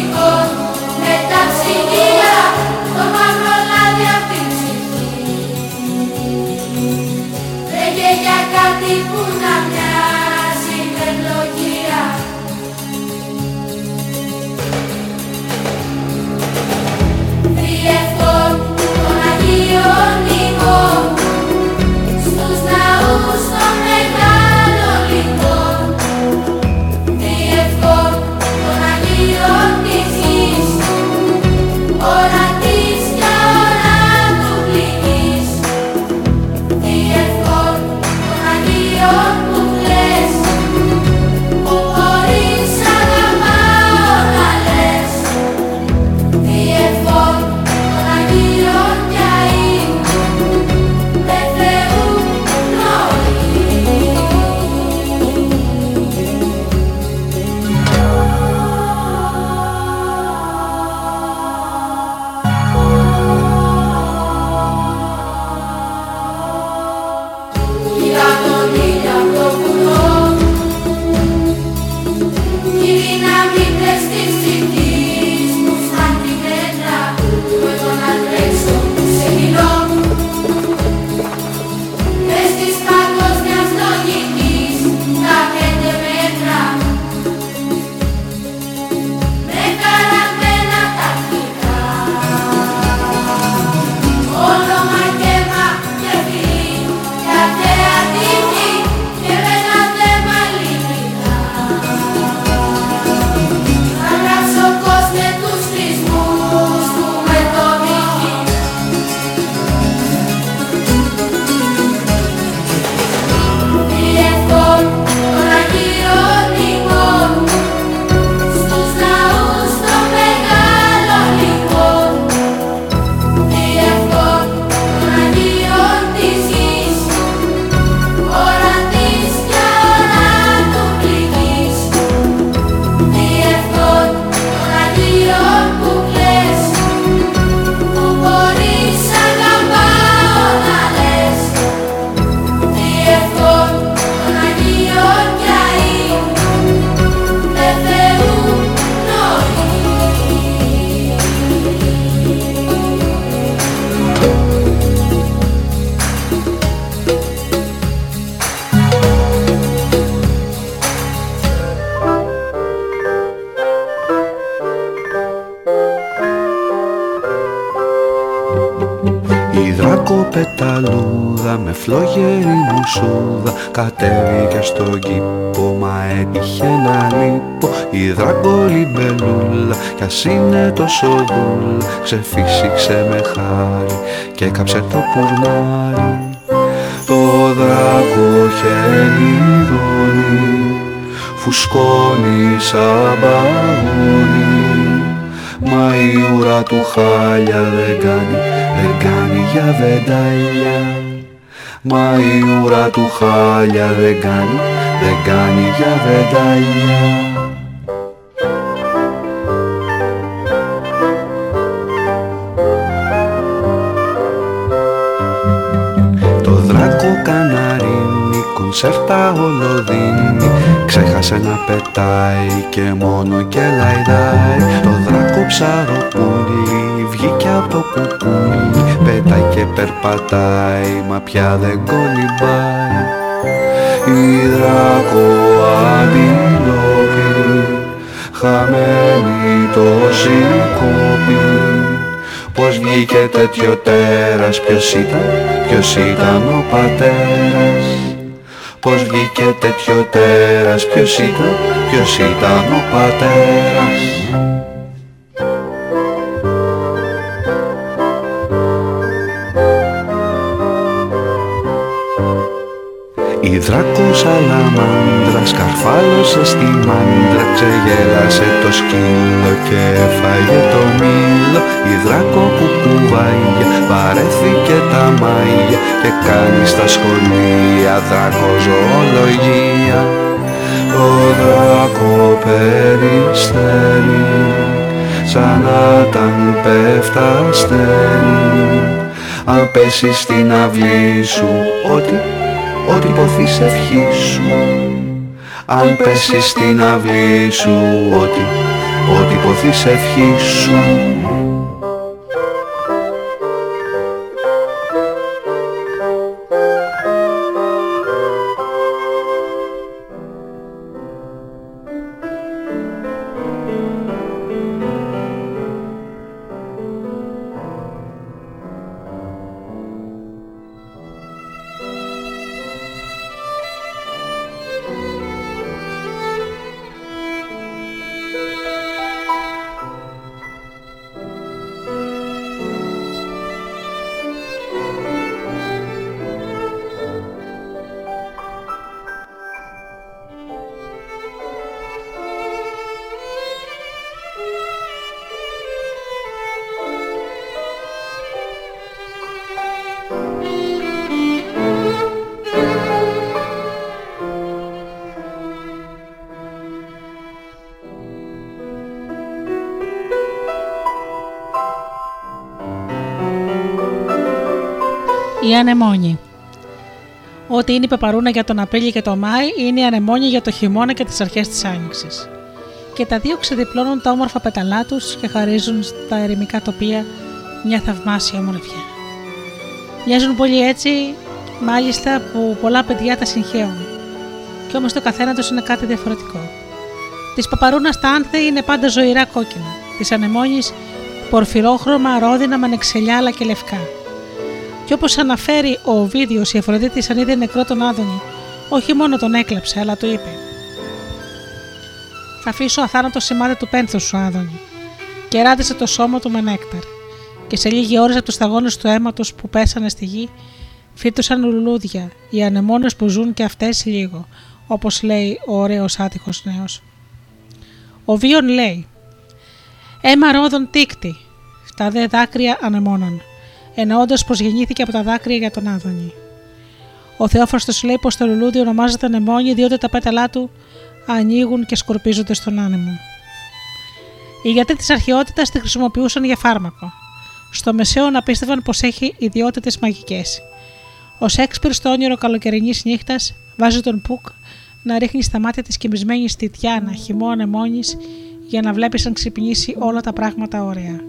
Ξεφύσηξε με χάρη και κάψε το πουρνάρι Το δράκο χελιδόνι φουσκώνει σαν παγόνι Μα η ουρά του χάλια δεν κάνει, δεν κάνει για βεντάλια Μα η ουρά του χάλια δεν κάνει, δεν κάνει για βεντάλια καναρίνι, κονσέρτα ολοδίνει Ξέχασε να πετάει και μόνο και λαϊδάει Το δράκο ψαροπούλι βγήκε από το κουκούλι Πετάει και περπατάει μα πια δεν κολυμπάει. Η δράκο αντιλόπη χαμένη το σηκώπη Πώς βγήκε τέτοιο τέρας, ποιος ήταν, ποιος ήταν ο πατέρας Πώς βγήκε τέτοιο τέρας, ποιος ήταν, ποιος ήταν ο πατέρας Η δράκο σαλαμάντρα σκαρφάλωσε στη μάντρα Ξεγέλασε το σκύλο και έφαγε το μήλο. Η δράκο που κουβάγια παρέθηκε τα μάγια Και κάνει στα σχολεία δράκο ζωολογία Το δράκο περιστέρι σαν να ήταν πέφτα αστέρι αν πέσει στην αυλή σου ό,τι, ό,τι ποθείς ευχή σου. Αν πέσεις στην αυλή σου ό,τι, ό,τι ποθείς ευχή σου Η ανεμόνη. Ό,τι είναι η πεπαρούνα για τον Απρίλιο και τον Μάη είναι η ανεμόνη για το χειμώνα και τις αρχές της Άνοιξης. Και τα δύο ξεδιπλώνουν τα όμορφα πεταλά τους και χαρίζουν στα ερημικά τοπία μια θαυμάσια ομορφιά. Μοιάζουν πολύ έτσι, μάλιστα που πολλά παιδιά τα συγχαίουν. Κι όμως το καθένα τους είναι κάτι διαφορετικό. Της παπαρούνας τα άνθη είναι πάντα ζωηρά κόκκινα, της ανεμόνη πορφυρόχρωμα, ρόδινα με ανεξελιά αλλά και λευκά. Και όπως αναφέρει ο Βίδιος, η Αφροδίτη, αν είδε νεκρό τον Άδωνη, όχι μόνο τον έκλαψε, αλλά του είπε: Θα αφήσω αθάνατο σημάδι του πένθους σου, Άδωνη. Και ράντισε το σώμα του με νέκταρ. Και σε λίγη ώρα από τους σταγόνες του αίματος που πέσανε στη γη, φύτωσαν λουλούδια, οι ανεμόνες που ζουν και αυτές λίγο, όπως λέει ο ωραίος άτυχος νέος. Ο Βίον λέει: Έμα ρόδων τίκτη, τα δε δάκρυα ανεμόνων εννοώντας πως γεννήθηκε από τα δάκρυα για τον Άδωνη. Ο Θεόφραστο λέει πως το λουλούδι ονομάζεται νεμόνι διότι τα πέταλά του ανοίγουν και σκορπίζονται στον άνεμο. Οι γιατροί της αρχαιότητας τη χρησιμοποιούσαν για φάρμακο. Στο μεσαίο πίστευαν πως έχει ιδιότητες μαγικές. Ο Σέξπιρ στο όνειρο καλοκαιρινής νύχτας βάζει τον Πουκ να ρίχνει στα μάτια της κοιμισμένη στη Τιάνα χυμό ανεμόνης για να βλέπει αν ξυπνήσει όλα τα πράγματα ωραία.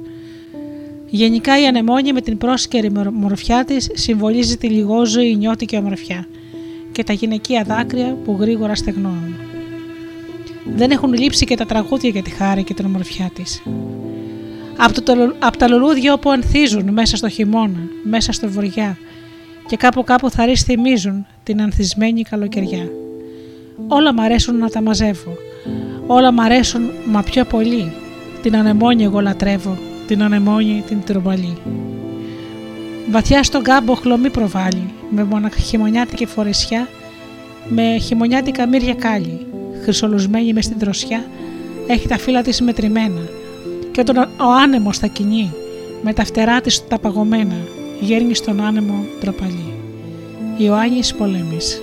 Γενικά η ανεμόνια με την πρόσκαιρη μορφιά της συμβολίζει τη λιγόζωη νιώτικη ομορφιά και τα γυναικεία δάκρυα που γρήγορα στεγνώνουν. Δεν έχουν λείψει και τα τραγούδια για τη χάρη και την ομορφιά της. Από, το, από τα λουλούδια όπου ανθίζουν μέσα στο χειμώνα, μέσα στο βοριά και κάπου κάπου θα θυμίζουν την ανθισμένη καλοκαιριά. Όλα μ' αρέσουν να τα μαζεύω. Όλα μ' αρέσουν μα πιο πολύ. Την ανεμόνια εγώ λατρεύω την ανεμόνη την τρομπαλή. Βαθιά στον κάμπο χλωμή προβάλλει, με μοναχημονιάτικη φορεσιά, με χειμωνιάτικα μύρια κάλλη, χρυσολουσμένη μες στην δροσιά, έχει τα φύλλα της μετρημένα και όταν ο άνεμος θα κινεί, με τα φτερά της τα παγωμένα, γέρνει στον άνεμο τροπαλή. Ιωάννης Πολέμης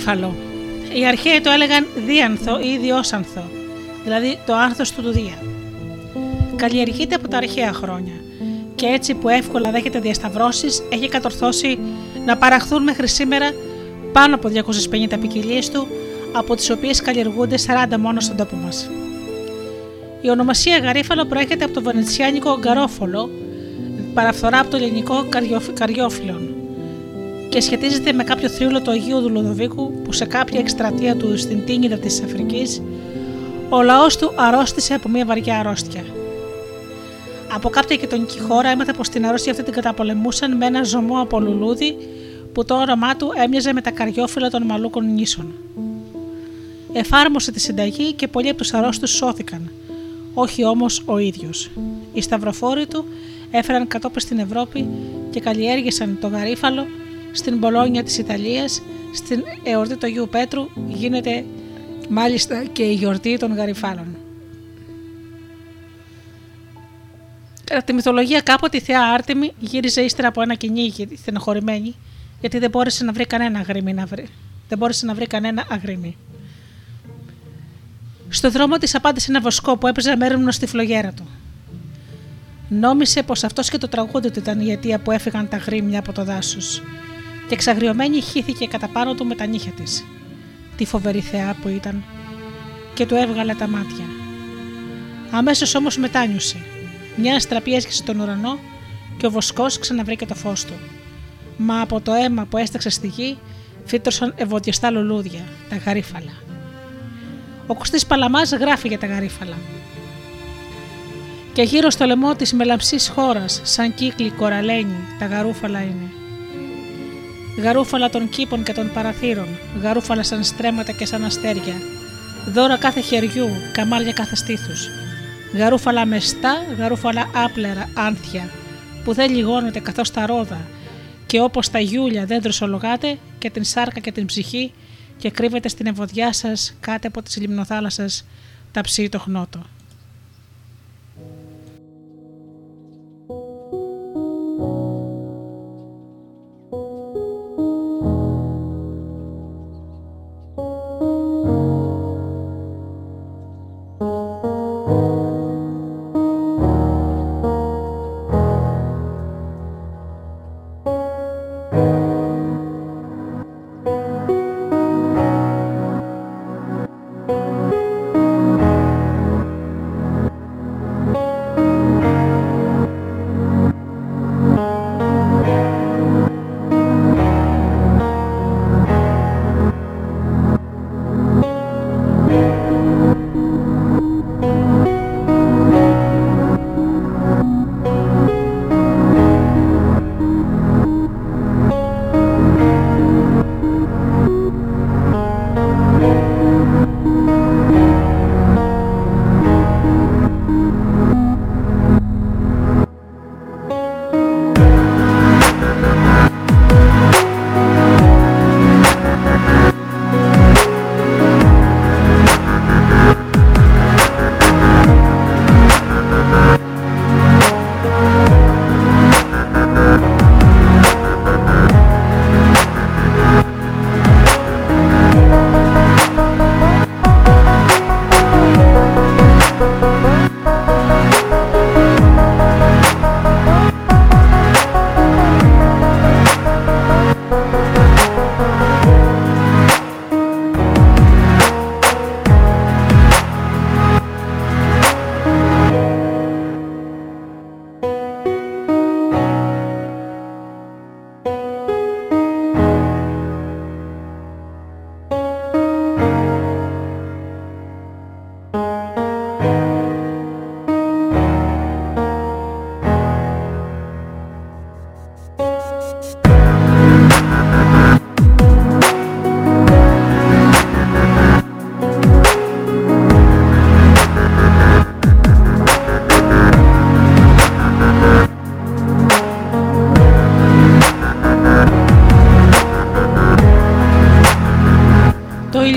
γαρίφαλο. Οι αρχαίοι το έλεγαν δίανθο ή διόσανθο, δηλαδή το άνθος του του Δία. Καλλιεργείται από τα αρχαία χρόνια και έτσι που εύκολα δέχεται διασταυρώσεις έχει κατορθώσει να παραχθούν μέχρι σήμερα πάνω από 250 ποικιλίες του, από τις οποίες καλλιεργούνται 40 μόνο στον τόπο μας. Η ονομασία γαρίφαλο προέρχεται από το βενετσιάνικο γκαρόφολο, παραφθορά από το ελληνικό καριόφιλον και σχετίζεται με κάποιο θρύλο του Αγίου Δουλοδοβίκου που σε κάποια εκστρατεία του στην Τίνιδα της Αφρικής ο λαός του αρρώστησε από μια βαριά αρρώστια. Από κάποια γειτονική χώρα έμαθε πως την αρρώστια αυτή την καταπολεμούσαν με ένα ζωμό από λουλούδι που το όραμά του έμοιαζε με τα καριόφυλλα των μαλούκων νήσων. Εφάρμοσε τη συνταγή και πολλοί από τους αρρώστους σώθηκαν, όχι όμως ο ίδιος. Οι σταυροφόροι του έφεραν κατόπιν στην Ευρώπη και καλλιέργησαν το γαρίφαλο στην Μπολόνια της Ιταλίας, στην εορτή του Αγίου Πέτρου γίνεται μάλιστα και η γιορτή των γαριφάλων. Κατά τη μυθολογία κάποτε η θεά Άρτεμι γύριζε ύστερα από ένα κυνήγι στενοχωρημένη γιατί δεν μπόρεσε να βρει κανένα αγρίμι να βρει. Δεν μπόρεσε να βρει κανένα αγρίμι. Στο δρόμο της απάντησε ένα βοσκό που έπαιζε μέρημνο στη φλογέρα του. Νόμισε πως αυτός και το τραγούδι του ήταν η αιτία που έφυγαν τα γρήμια από το δάσος, και εξαγριωμένη χύθηκε κατά πάνω του με τα νύχια της. Τι φοβερή θεά που ήταν, και του έβγαλε τα μάτια. Αμέσως όμως μετάνιωσε. Μια αστραπή έσκησε τον ουρανό και ο βοσκός ξαναβρήκε το φως του. Μα από το αίμα που έσταξε στη γη φύτρωσαν ευωδιαστά λουλούδια, τα γαρίφαλα. Ο Κωστής Παλαμάς γράφει για τα γαρίφαλα. Και γύρω στο λαιμό της μελαμψής χώρας, σαν κύκλοι κοραλένι, τα γαρούφαλα είναι. Γαρούφαλα των κήπων και των παραθύρων, γαρούφαλα σαν στρέμματα και σαν αστέρια, δώρα κάθε χεριού, καμάλια κάθε στήθους. Γαρούφαλα μεστά, γαρούφαλα άπλερα, άνθια, που δεν λιγώνεται καθώς τα ρόδα, και όπως τα γιούλια δεν δροσολογάτε και την σάρκα και την ψυχή και κρύβεται στην ευωδιά σας κάτω από τις λιμνοθάλασσες τα το χνότο.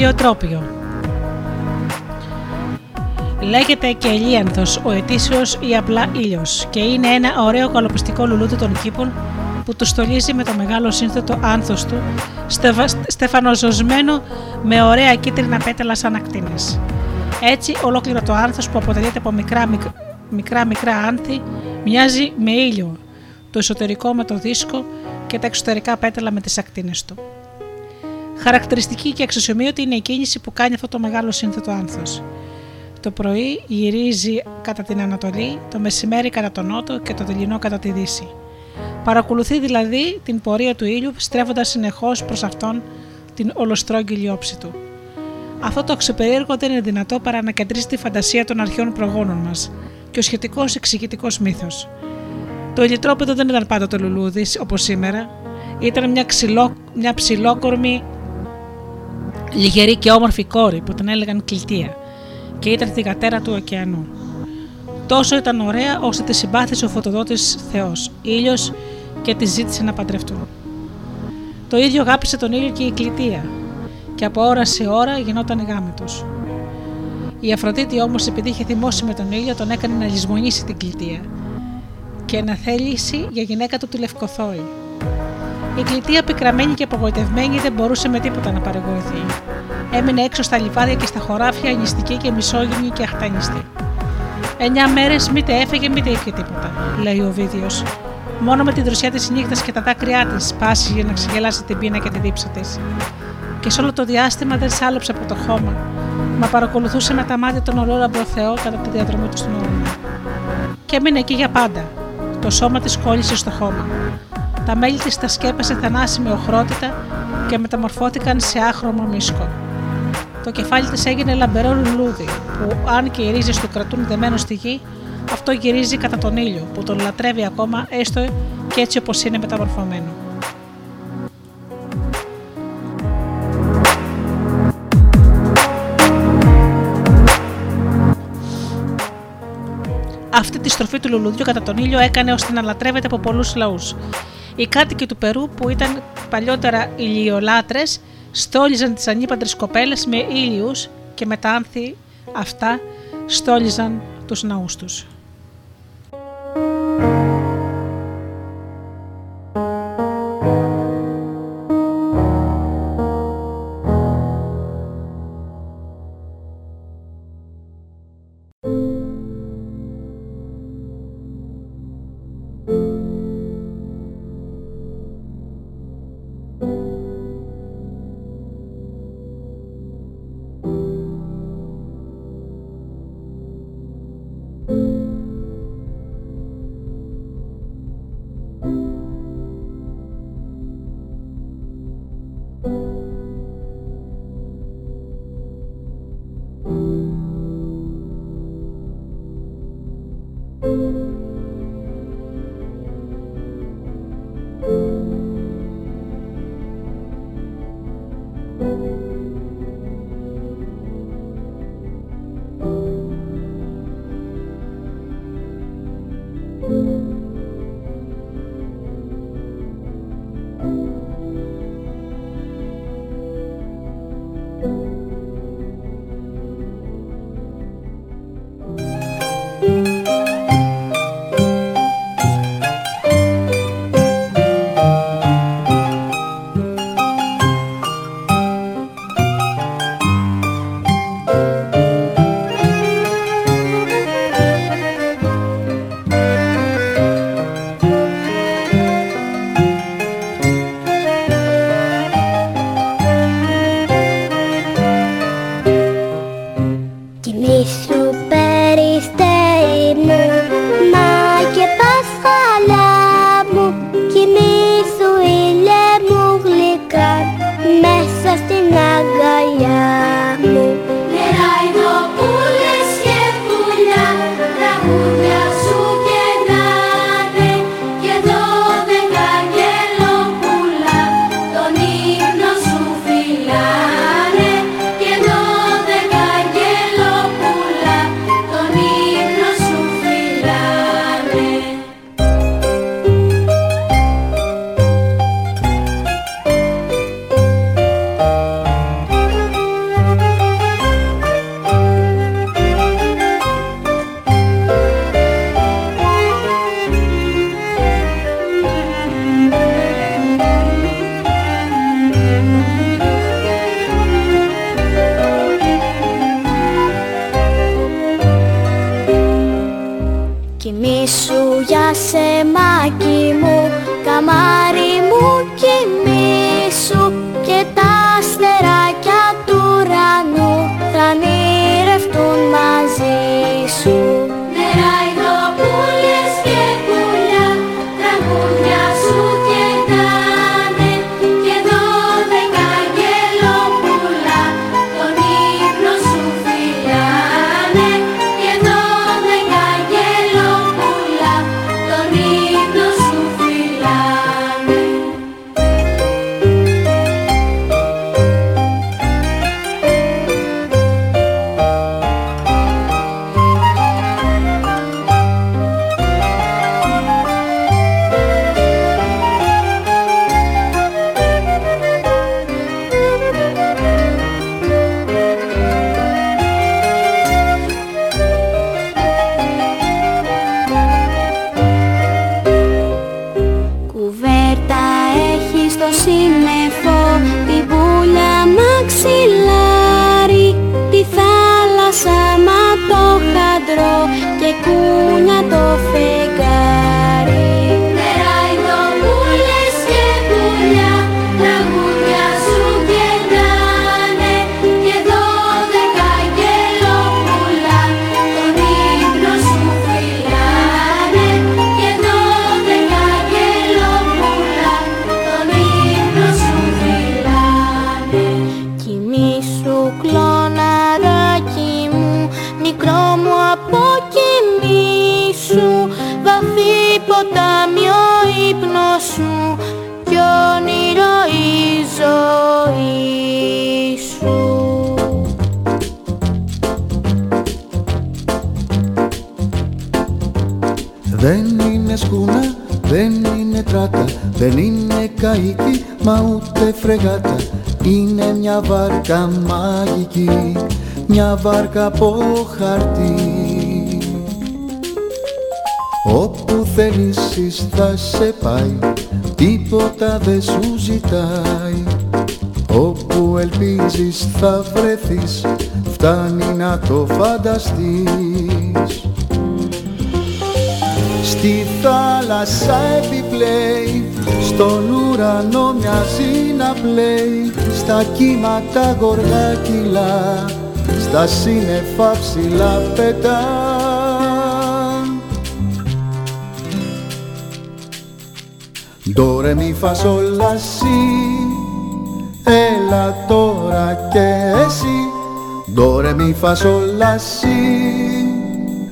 Ηλιοτρόπιο. Λέγεται και ελίανθος, ο ετήσιος ή απλά ήλιος και είναι ένα ωραίο καλοπιστικό λουλούδι των κήπων που του στολίζει με το μεγάλο σύνθετο άνθος του, στεφανοζωσμένο με ωραία κίτρινα πέταλα σαν ακτίνες. Έτσι, ολόκληρο το άνθος που αποτελείται από μικρά, μικρά μικρά άνθη μοιάζει με ήλιο, το εσωτερικό με το δίσκο και τα εξωτερικά πέταλα με τις ακτίνες του. Χαρακτηριστική και αξιοσημείωτη είναι η κίνηση που κάνει αυτό το μεγάλο σύνθετο άνθος. Το πρωί γυρίζει κατά την Ανατολή, το μεσημέρι κατά τον Νότο και το δειλινό κατά τη Δύση. Παρακολουθεί δηλαδή την πορεία του ήλιου στρέφοντας συνεχώς προς αυτόν την ολοστρόγγυλη όψη του. Αυτό το αξιοπερίεργο δεν είναι δυνατό παρά να κεντρήσει τη φαντασία των αρχαίων προγόνων μας και ο σχετικός εξηγητικός μύθος. Το ηλιτρόπεδο δεν ήταν πάντοτε λουλούδι όπως σήμερα. Ήταν μια, ξυλό, μια ψηλόκορμη, λιγερή και όμορφη κόρη που την έλεγαν Κλητία και ήταν θηγατέρα του ωκεανού. Τόσο ήταν ωραία ώστε τη συμπάθησε ο φωτοδότης Θεός, ήλιος, και τη ζήτησε να παντρευτούν. Το ίδιο αγάπησε τον ήλιο και η Κλητία, και από ώρα σε ώρα γινόταν γάμετος. Η Αφροδίτη όμως, επειδή είχε θυμώσει με τον ήλιο, τον έκανε να λησμονήσει την κλητία και να θέλησει για γυναίκα του τη Λευκοθόη. Η κλητία, πικραμένη και απογοητευμένη, δεν μπορούσε με τίποτα να παρεγωθεί. Έμεινε έξω στα λιβάδια και στα χωράφια, νηστική και μισόγυμνη και αχτανιστή. Εννιά μέρες μήτε έφεγε μήτε ήπια τίποτα, λέει ο Βίδιος. Μόνο με την δροσιά της νύχτας και τα δάκρυά της πάσει για να ξεγελάσει την πείνα και τη δίψα της και σε όλο το διάστημα δεν σάλωψε από το χώμα, μα παρακολουθούσε με τα μάτια τον ολόραμπρο Θεό κατά τη διαδρομή του στον ουρανό. Και έμεινε εκεί για πάντα. Το σώμα της κόλλησε στο χώμα. Τα μέλη της τα σκέπασε θανάσιμη οχρότητα και μεταμορφώθηκαν σε άχρωμο μίσκο. Το κεφάλι της έγινε λαμπερό λουλούδι, που αν και οι ρίζες του κρατούν δεμένο στη γη, αυτό γυρίζει κατά τον ήλιο, που τον λατρεύει ακόμα έστω και έτσι όπως είναι μεταμορφωμένο. Αυτή τη στροφή του λουλουδιού κατά τον ήλιο έκανε ώστε να λατρεύεται από πολλούς λαούς. Οι κάτοικοι του Περού, που ήταν παλιότερα ηλιολάτρες, στόλιζαν τις ανήπαντρες κοπέλες με ήλιους και με τα άνθη αυτά στόλιζαν τους ναούς τους. Super State. τα κύματα γοργάκυλα στα σύννεφα ψηλά πετάν. Ντορε μη φασολασί, έλα τώρα και εσύ. Ντορε μη φασολασί,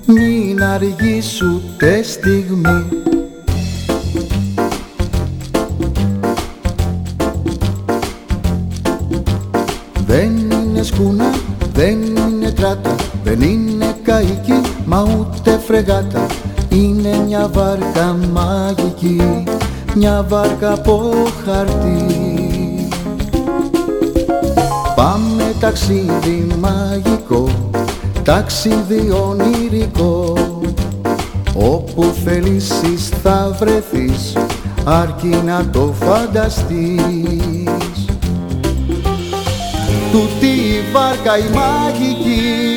μην αργήσου ούτε στιγμή. Δεν είναι σκούνα, δεν είναι τράτα, δεν είναι καΐκι, μα ούτε φρεγάτα. Είναι μια βάρκα μαγική, μια βάρκα από χαρτί. Πάμε ταξίδι μαγικό, ταξίδι ονειρικό Όπου θελήσεις θα βρεθείς, αρκεί να το φανταστείς του τη βάρκα η μαγική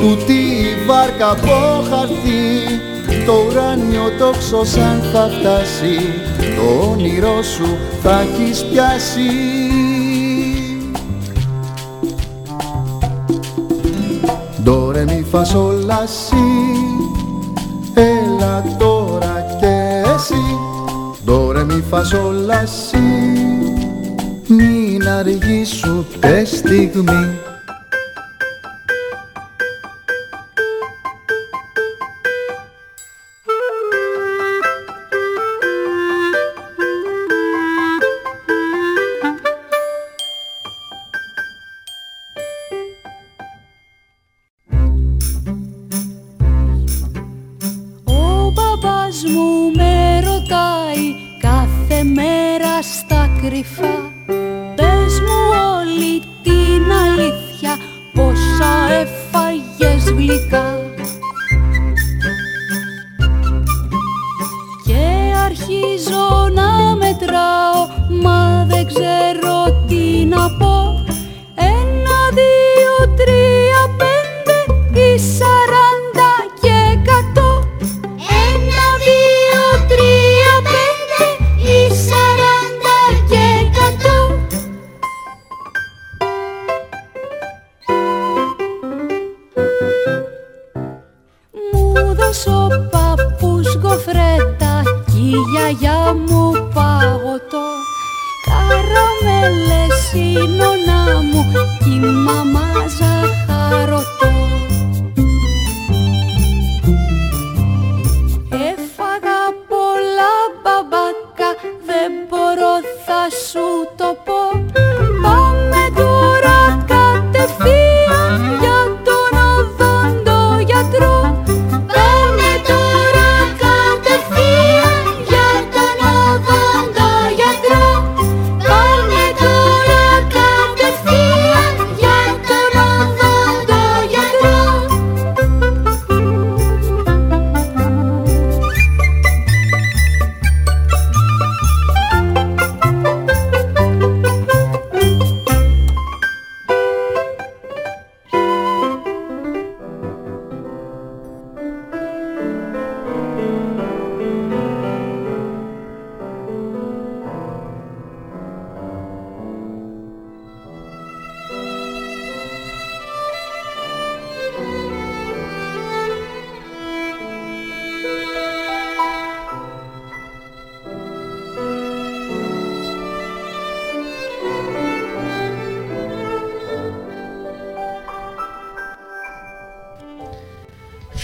του τη βάρκα από χαρτί το ουράνιο τόξο σαν θα φτάσει το όνειρό σου θα έχεις πιάσει. Ντορε μη φασολασί έλα τώρα κι εσύ. Ντορε μη φασολασί μη αργείς ούτε στιγμή.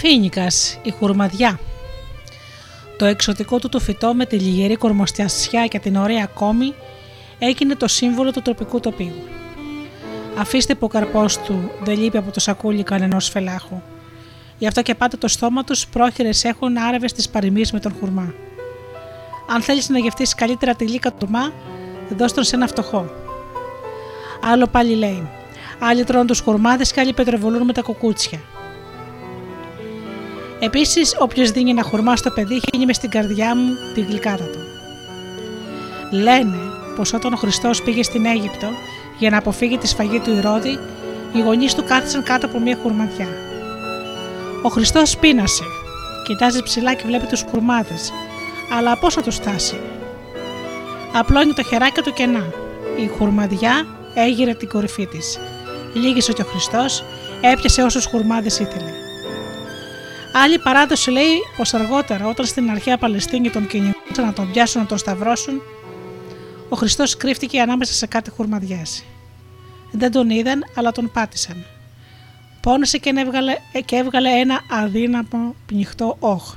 Φίνικας, η χουρμαδιά. Το εξωτικό του το φυτό με τη λιγερή κορμοστιασιά και την ωραία κόμη έγινε το σύμβολο του τροπικού τοπίου. Αφήστε που ο καρπός του δεν λείπει από το σακούλι κανενός φελάχου. Γι' αυτό και πάντα το στόμα τους πρόχειρες έχουν άρευε τις παροιμίες με τον χουρμά. Αν θέλεις να γευτείς καλύτερα τη λίκα του μα, δώσ' τον σε ένα φτωχό. Άλλο πάλι λέει: Άλλοι τρώνε τους χουρμάδες και άλλοι πετρεβολούν με τα κουκούτσια. Επίσης, όποιος δίνει ένα χουρμά στο παιδί, χύνει μες στην καρδιά μου τη γλυκάδα του. Λένε πως όταν ο Χριστός πήγε στην Αίγυπτο για να αποφύγει τη σφαγή του Ηρώδη, οι γονείς του κάθισαν κάτω από μια χουρμαδιά. Ο Χριστός πείνασε, κοιτάζει ψηλά και βλέπει τους χουρμάδε, αλλά πώς θα τους φτάσει; Απλώνει το χεράκι του κενά. Η χουρμαδιά έγειρε την κορυφή της. Λίγησε και ο Χριστός, έπιασε όσους χουρμάδες ήθελε. Άλλη παράδοση λέει πως αργότερα, όταν στην αρχαία Παλαιστίνη τον κυνηγούσαν να τον πιάσουν να τον σταυρώσουν, ο Χριστός κρύφτηκε ανάμεσα σε κάτι χουρμαδιές. Δεν τον είδαν, αλλά τον πάτησαν. Πόνεσε και έβγαλε, και έβγαλε ένα αδύναμο πνιχτό όχ.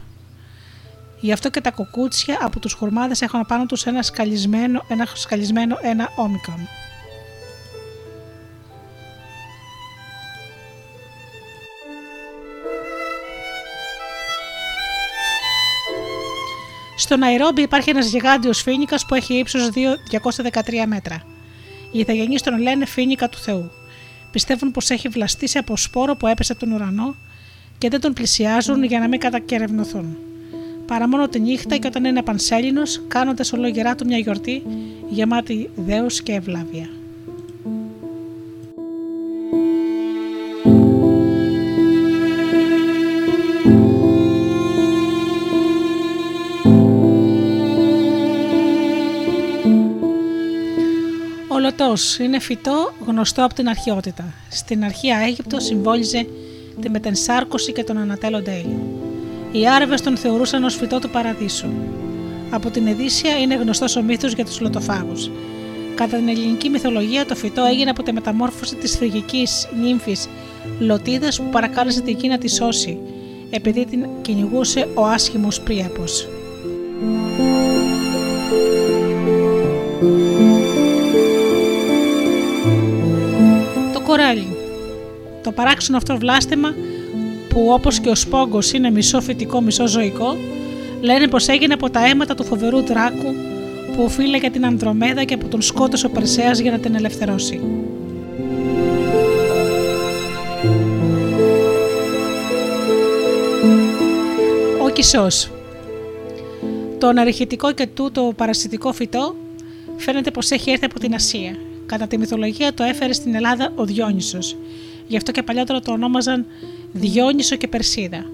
Γι' αυτό και τα κοκούτσια από τους χουρμάδες έχουν πάνω τους ένα σκαλισμένο ένα, σκαλισμένο, ένα όμικρον. Στο Ναϊρόμπι υπάρχει ένας γιγάντιος φίνικας που έχει ύψος 213 μέτρα. Οι Ιθαγενεί τον λένε φίνικα του Θεού. Πιστεύουν πως έχει βλαστήσει από σπόρο που έπεσε από τον ουρανό και δεν τον πλησιάζουν για να μην κατακερευνοθούν. Παρά μόνο τη νύχτα και όταν είναι πανσέλινος, κάνοντας ολόγερά του μια γιορτή γεμάτη δέος και ευλάβεια. Ο λωτός είναι φυτό γνωστό από την αρχαιότητα. Στην αρχαία Αίγυπτο συμβόλιζε τη μετενσάρκωση και τον ανατέλλοντα ήλιο. Οι Άραβες τον θεωρούσαν ως φυτό του παραδείσου. Από την Εδύσσια είναι γνωστός ο μύθος για τους λωτοφάγου. Κατά την ελληνική μυθολογία, το φυτό έγινε από τη μεταμόρφωση της φρυγική νύμφης Λωτίδας που παρακάλεσε την Κίνα τη σώσει, επειδή την κυνηγούσε ο άσχημος Πρίαπος. Κοράλι. Το παράξενο αυτό βλάστημα που όπως και ο σπόγκος είναι μισό φυτικό μισό ζωικό, λένε πως έγινε από τα αίματα του φοβερού δράκου που οφείλε την Ανδρομέδα και που τον σκότωσε ο Περσέας για να την ελευθερώσει. Ο Κισός Το αναρριχητικό και τούτο παρασιτικό φυτό φαίνεται πως έχει έρθει από την Ασία. Κατά τη μυθολογία το έφερε στην Ελλάδα ο Διόνυσος. Γι' αυτό και παλιότερα το ονόμαζαν Διόνυσο και Περσίδα.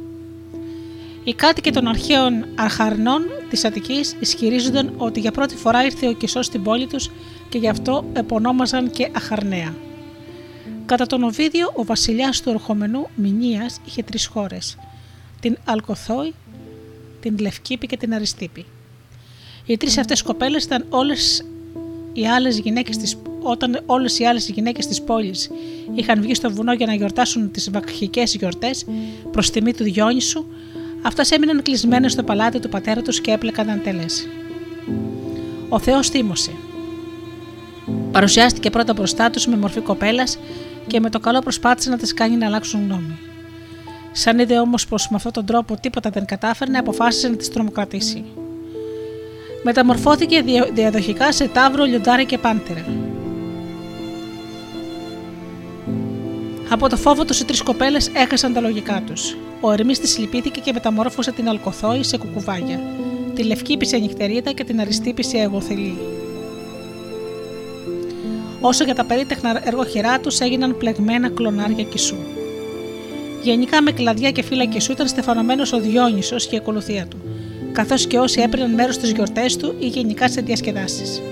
Οι κάτοικοι των αρχαίων αρχαρνών της Αττικής ισχυρίζονταν ότι για πρώτη φορά ήρθε ο Κισός στην πόλη τους και γι' αυτό επωνόμαζαν και Αχαρνέα. Κατά τον Οβίδιο, ο βασιλιάς του ερχομενού Μηνίας είχε τρεις χώρες, την Αλκοθόη, την Λευκήπη και την Αριστήπη. Οι τρεις αυτές κοπέλες ήταν όλες οι άλλες γυναίκες της όταν όλες οι άλλες γυναίκες της πόλης είχαν βγει στο βουνό για να γιορτάσουν τις βακχικέ γιορτές προς τιμή του Διόνυσου, αυτές έμειναν κλεισμένες στο παλάτι του πατέρα τους και έπλεκαν αντελές. Ο Θεός θύμωσε. Παρουσιάστηκε πρώτα μπροστά τους με μορφή κοπέλας και με το καλό προσπάθησε να τις κάνει να αλλάξουν γνώμη. Σαν είδε όμως πως με αυτόν τον τρόπο τίποτα δεν κατάφερνε, αποφάσισε να τις τρομοκρατήσει. Μεταμορφώθηκε διαδοχικά σε τάβρο, λιοντάρι και πάντερα. Από το φόβο τους οι τρεις κοπέλες έχασαν τα λογικά τους. Ο Ερμής τη λυπήθηκε και μεταμόρφωσε την Αλκοθόη σε κουκουβάγια, τη Λευκή σε νυχτερίδα και την Αριστήπη σε εγωθελή. Όσο για τα περίτεχνα εργοχειρά τους έγιναν πλεγμένα κλονάρια κισού. Γενικά με κλαδιά και φύλλα κισού ήταν στεφανωμένος ο Διόνυσος και η ακολουθία του, καθώς και όσοι έπαιρναν μέρος στις γιορτές του ή γενικά σε διασκεδάσεις.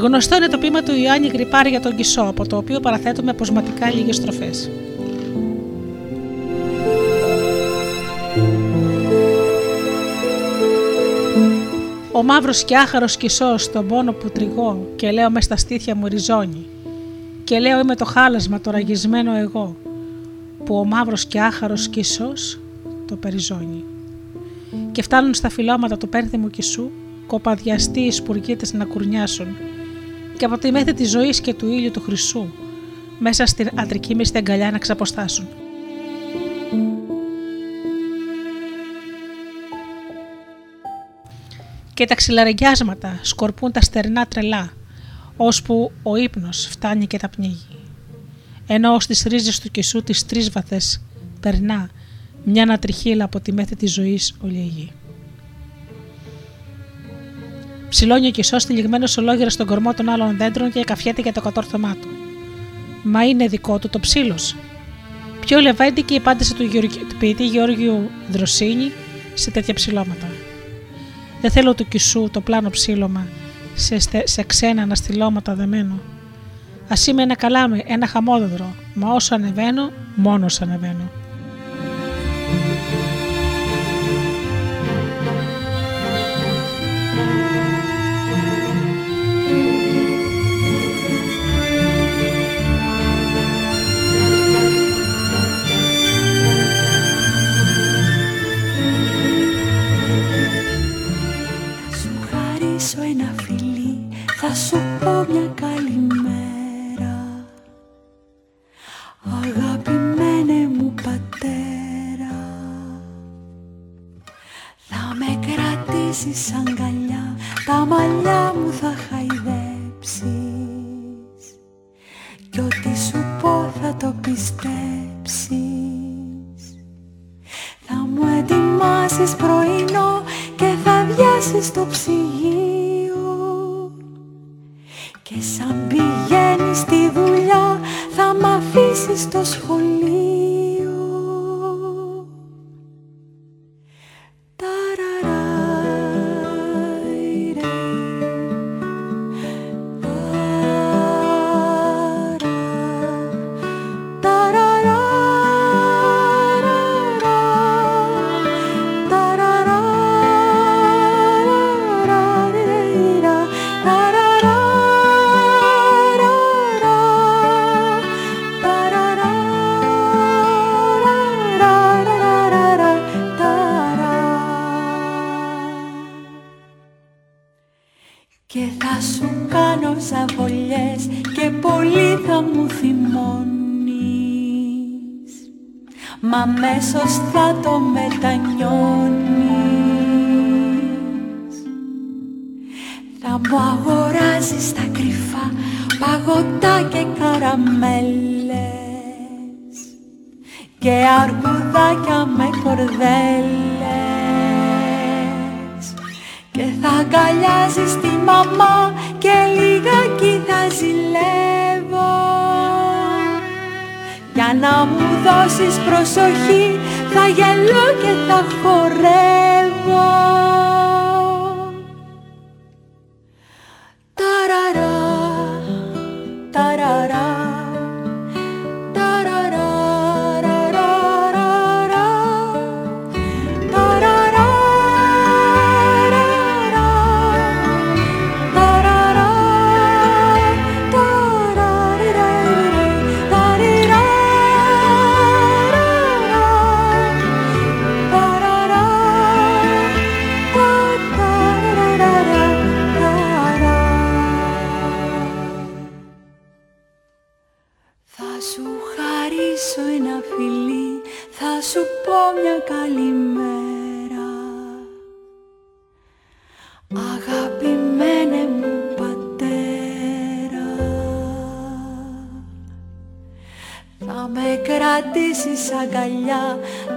Γνωστό είναι το ποίημα του Ιωάννη Γρυπάρη για τον Κισό, από το οποίο παραθέτουμε αποσματικά λίγες στροφές. Ο μαύρος και άχαρος κισός στον πόνο που τριγώ και λέω μες στα στήθια μου ριζώνει. Και λέω είμαι το χάλασμα, το ραγισμένο εγώ. που ο μαύρος και άχαρος κισός το περιζώνει. Και φτάνουν στα φυλώματα του πένθυμου κισού κοπαδιαστοί οι σπουργίτες να κουρνιάσουν και από τη μέθη της ζωής και του ήλιου του χρυσού μέσα στην αντρική μισθή αγκαλιά να ξαποστάσουν. Και τα ξυλαρεγιάσματα σκορπούν τα στερνά τρελά, ώσπου ο ύπνος φτάνει και τα πνίγει. Ενώ στις ρίζες του κισού τις τρεις βαθές περνά μια ανατριχίλα από τη μέθη της ζωής ολίγη. Ψηλώνει ο κισό τυλιγμένο ολόγυρα στον κορμό των άλλων δέντρων και καφιέται για το κατόρθωμά του. Μα είναι δικό του το ψήλος. Πιο λεβέντικη η απάντηση του, του ποιητή Γεώργιου Δροσίνη σε τέτοια ψηλώματα. Δεν θέλω του κισού το πλάνο ψήλωμα σε, σε ξένα αναστηλώματα δεμένο. Α είμαι ένα καλάμι, ένα χαμόδεδρο, μα όσο ανεβαίνω, μόνος ανεβαίνω. Θα σου πω μια καλημέρα. Αγαπημένε μου πατέρα Θα με κρατήσεις αγκαλιά. Τα μαλλιά μου θα χαϊδέψεις. Κι ό,τι σου πω θα το πιστέψεις. Θα μου ετοιμάσεις πρωινό Και θα βιάσεις το ψυγείο. Και σαν πηγαίνεις στη δουλειά θα μ' αφήσεις στο σχολείο αμέσως θα το μετανιώνεις. Θα μου αγοράζεις τα κρυφά παγωτά και καραμέλες και αρκουδάκια με κορδέλες. Και θα αγκαλιάζεις τη μαμά και λιγάκι θα ζηλεύω για να μου δώσεις προσοχή θα γελώ και θα χορεύω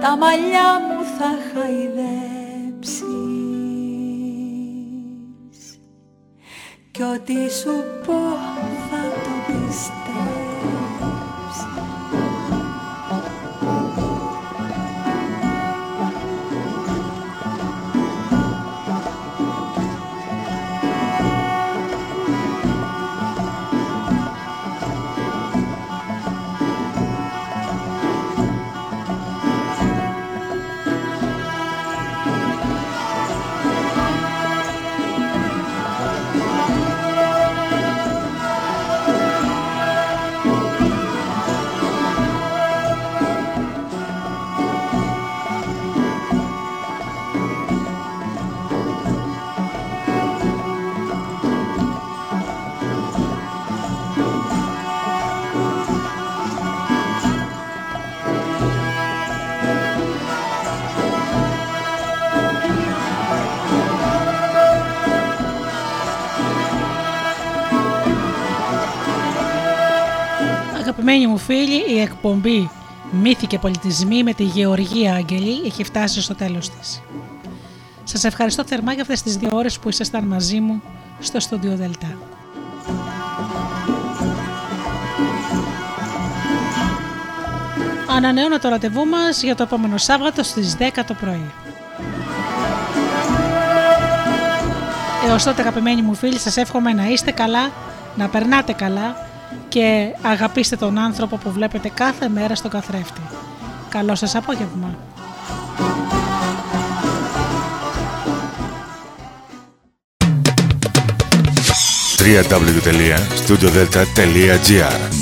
τα μαλλιά μου θα χαϊδέψεις. Κι ό,τι σου πω θα το πιστεύεις Αγαπημένοι μου φίλοι, η εκπομπή Μύθοι και Πολιτισμοί με τη Γεωργία Αγγελή έχει φτάσει στο τέλος της. Σας ευχαριστώ θερμά για αυτές τις δύο ώρες που ήσασταν μαζί μου στο στούντιο Δελτά. Ανανεώνω το ραντεβού μας για το επόμενο Σάββατο στις 10 το πρωί. Έως τότε αγαπημένοι μου φίλοι σας εύχομαι να είστε καλά, να περνάτε καλά και αγαπήστε τον άνθρωπο που βλέπετε κάθε μέρα στο καθρέφτη. Καλό σας απόγευμα. www.studiodelta.gr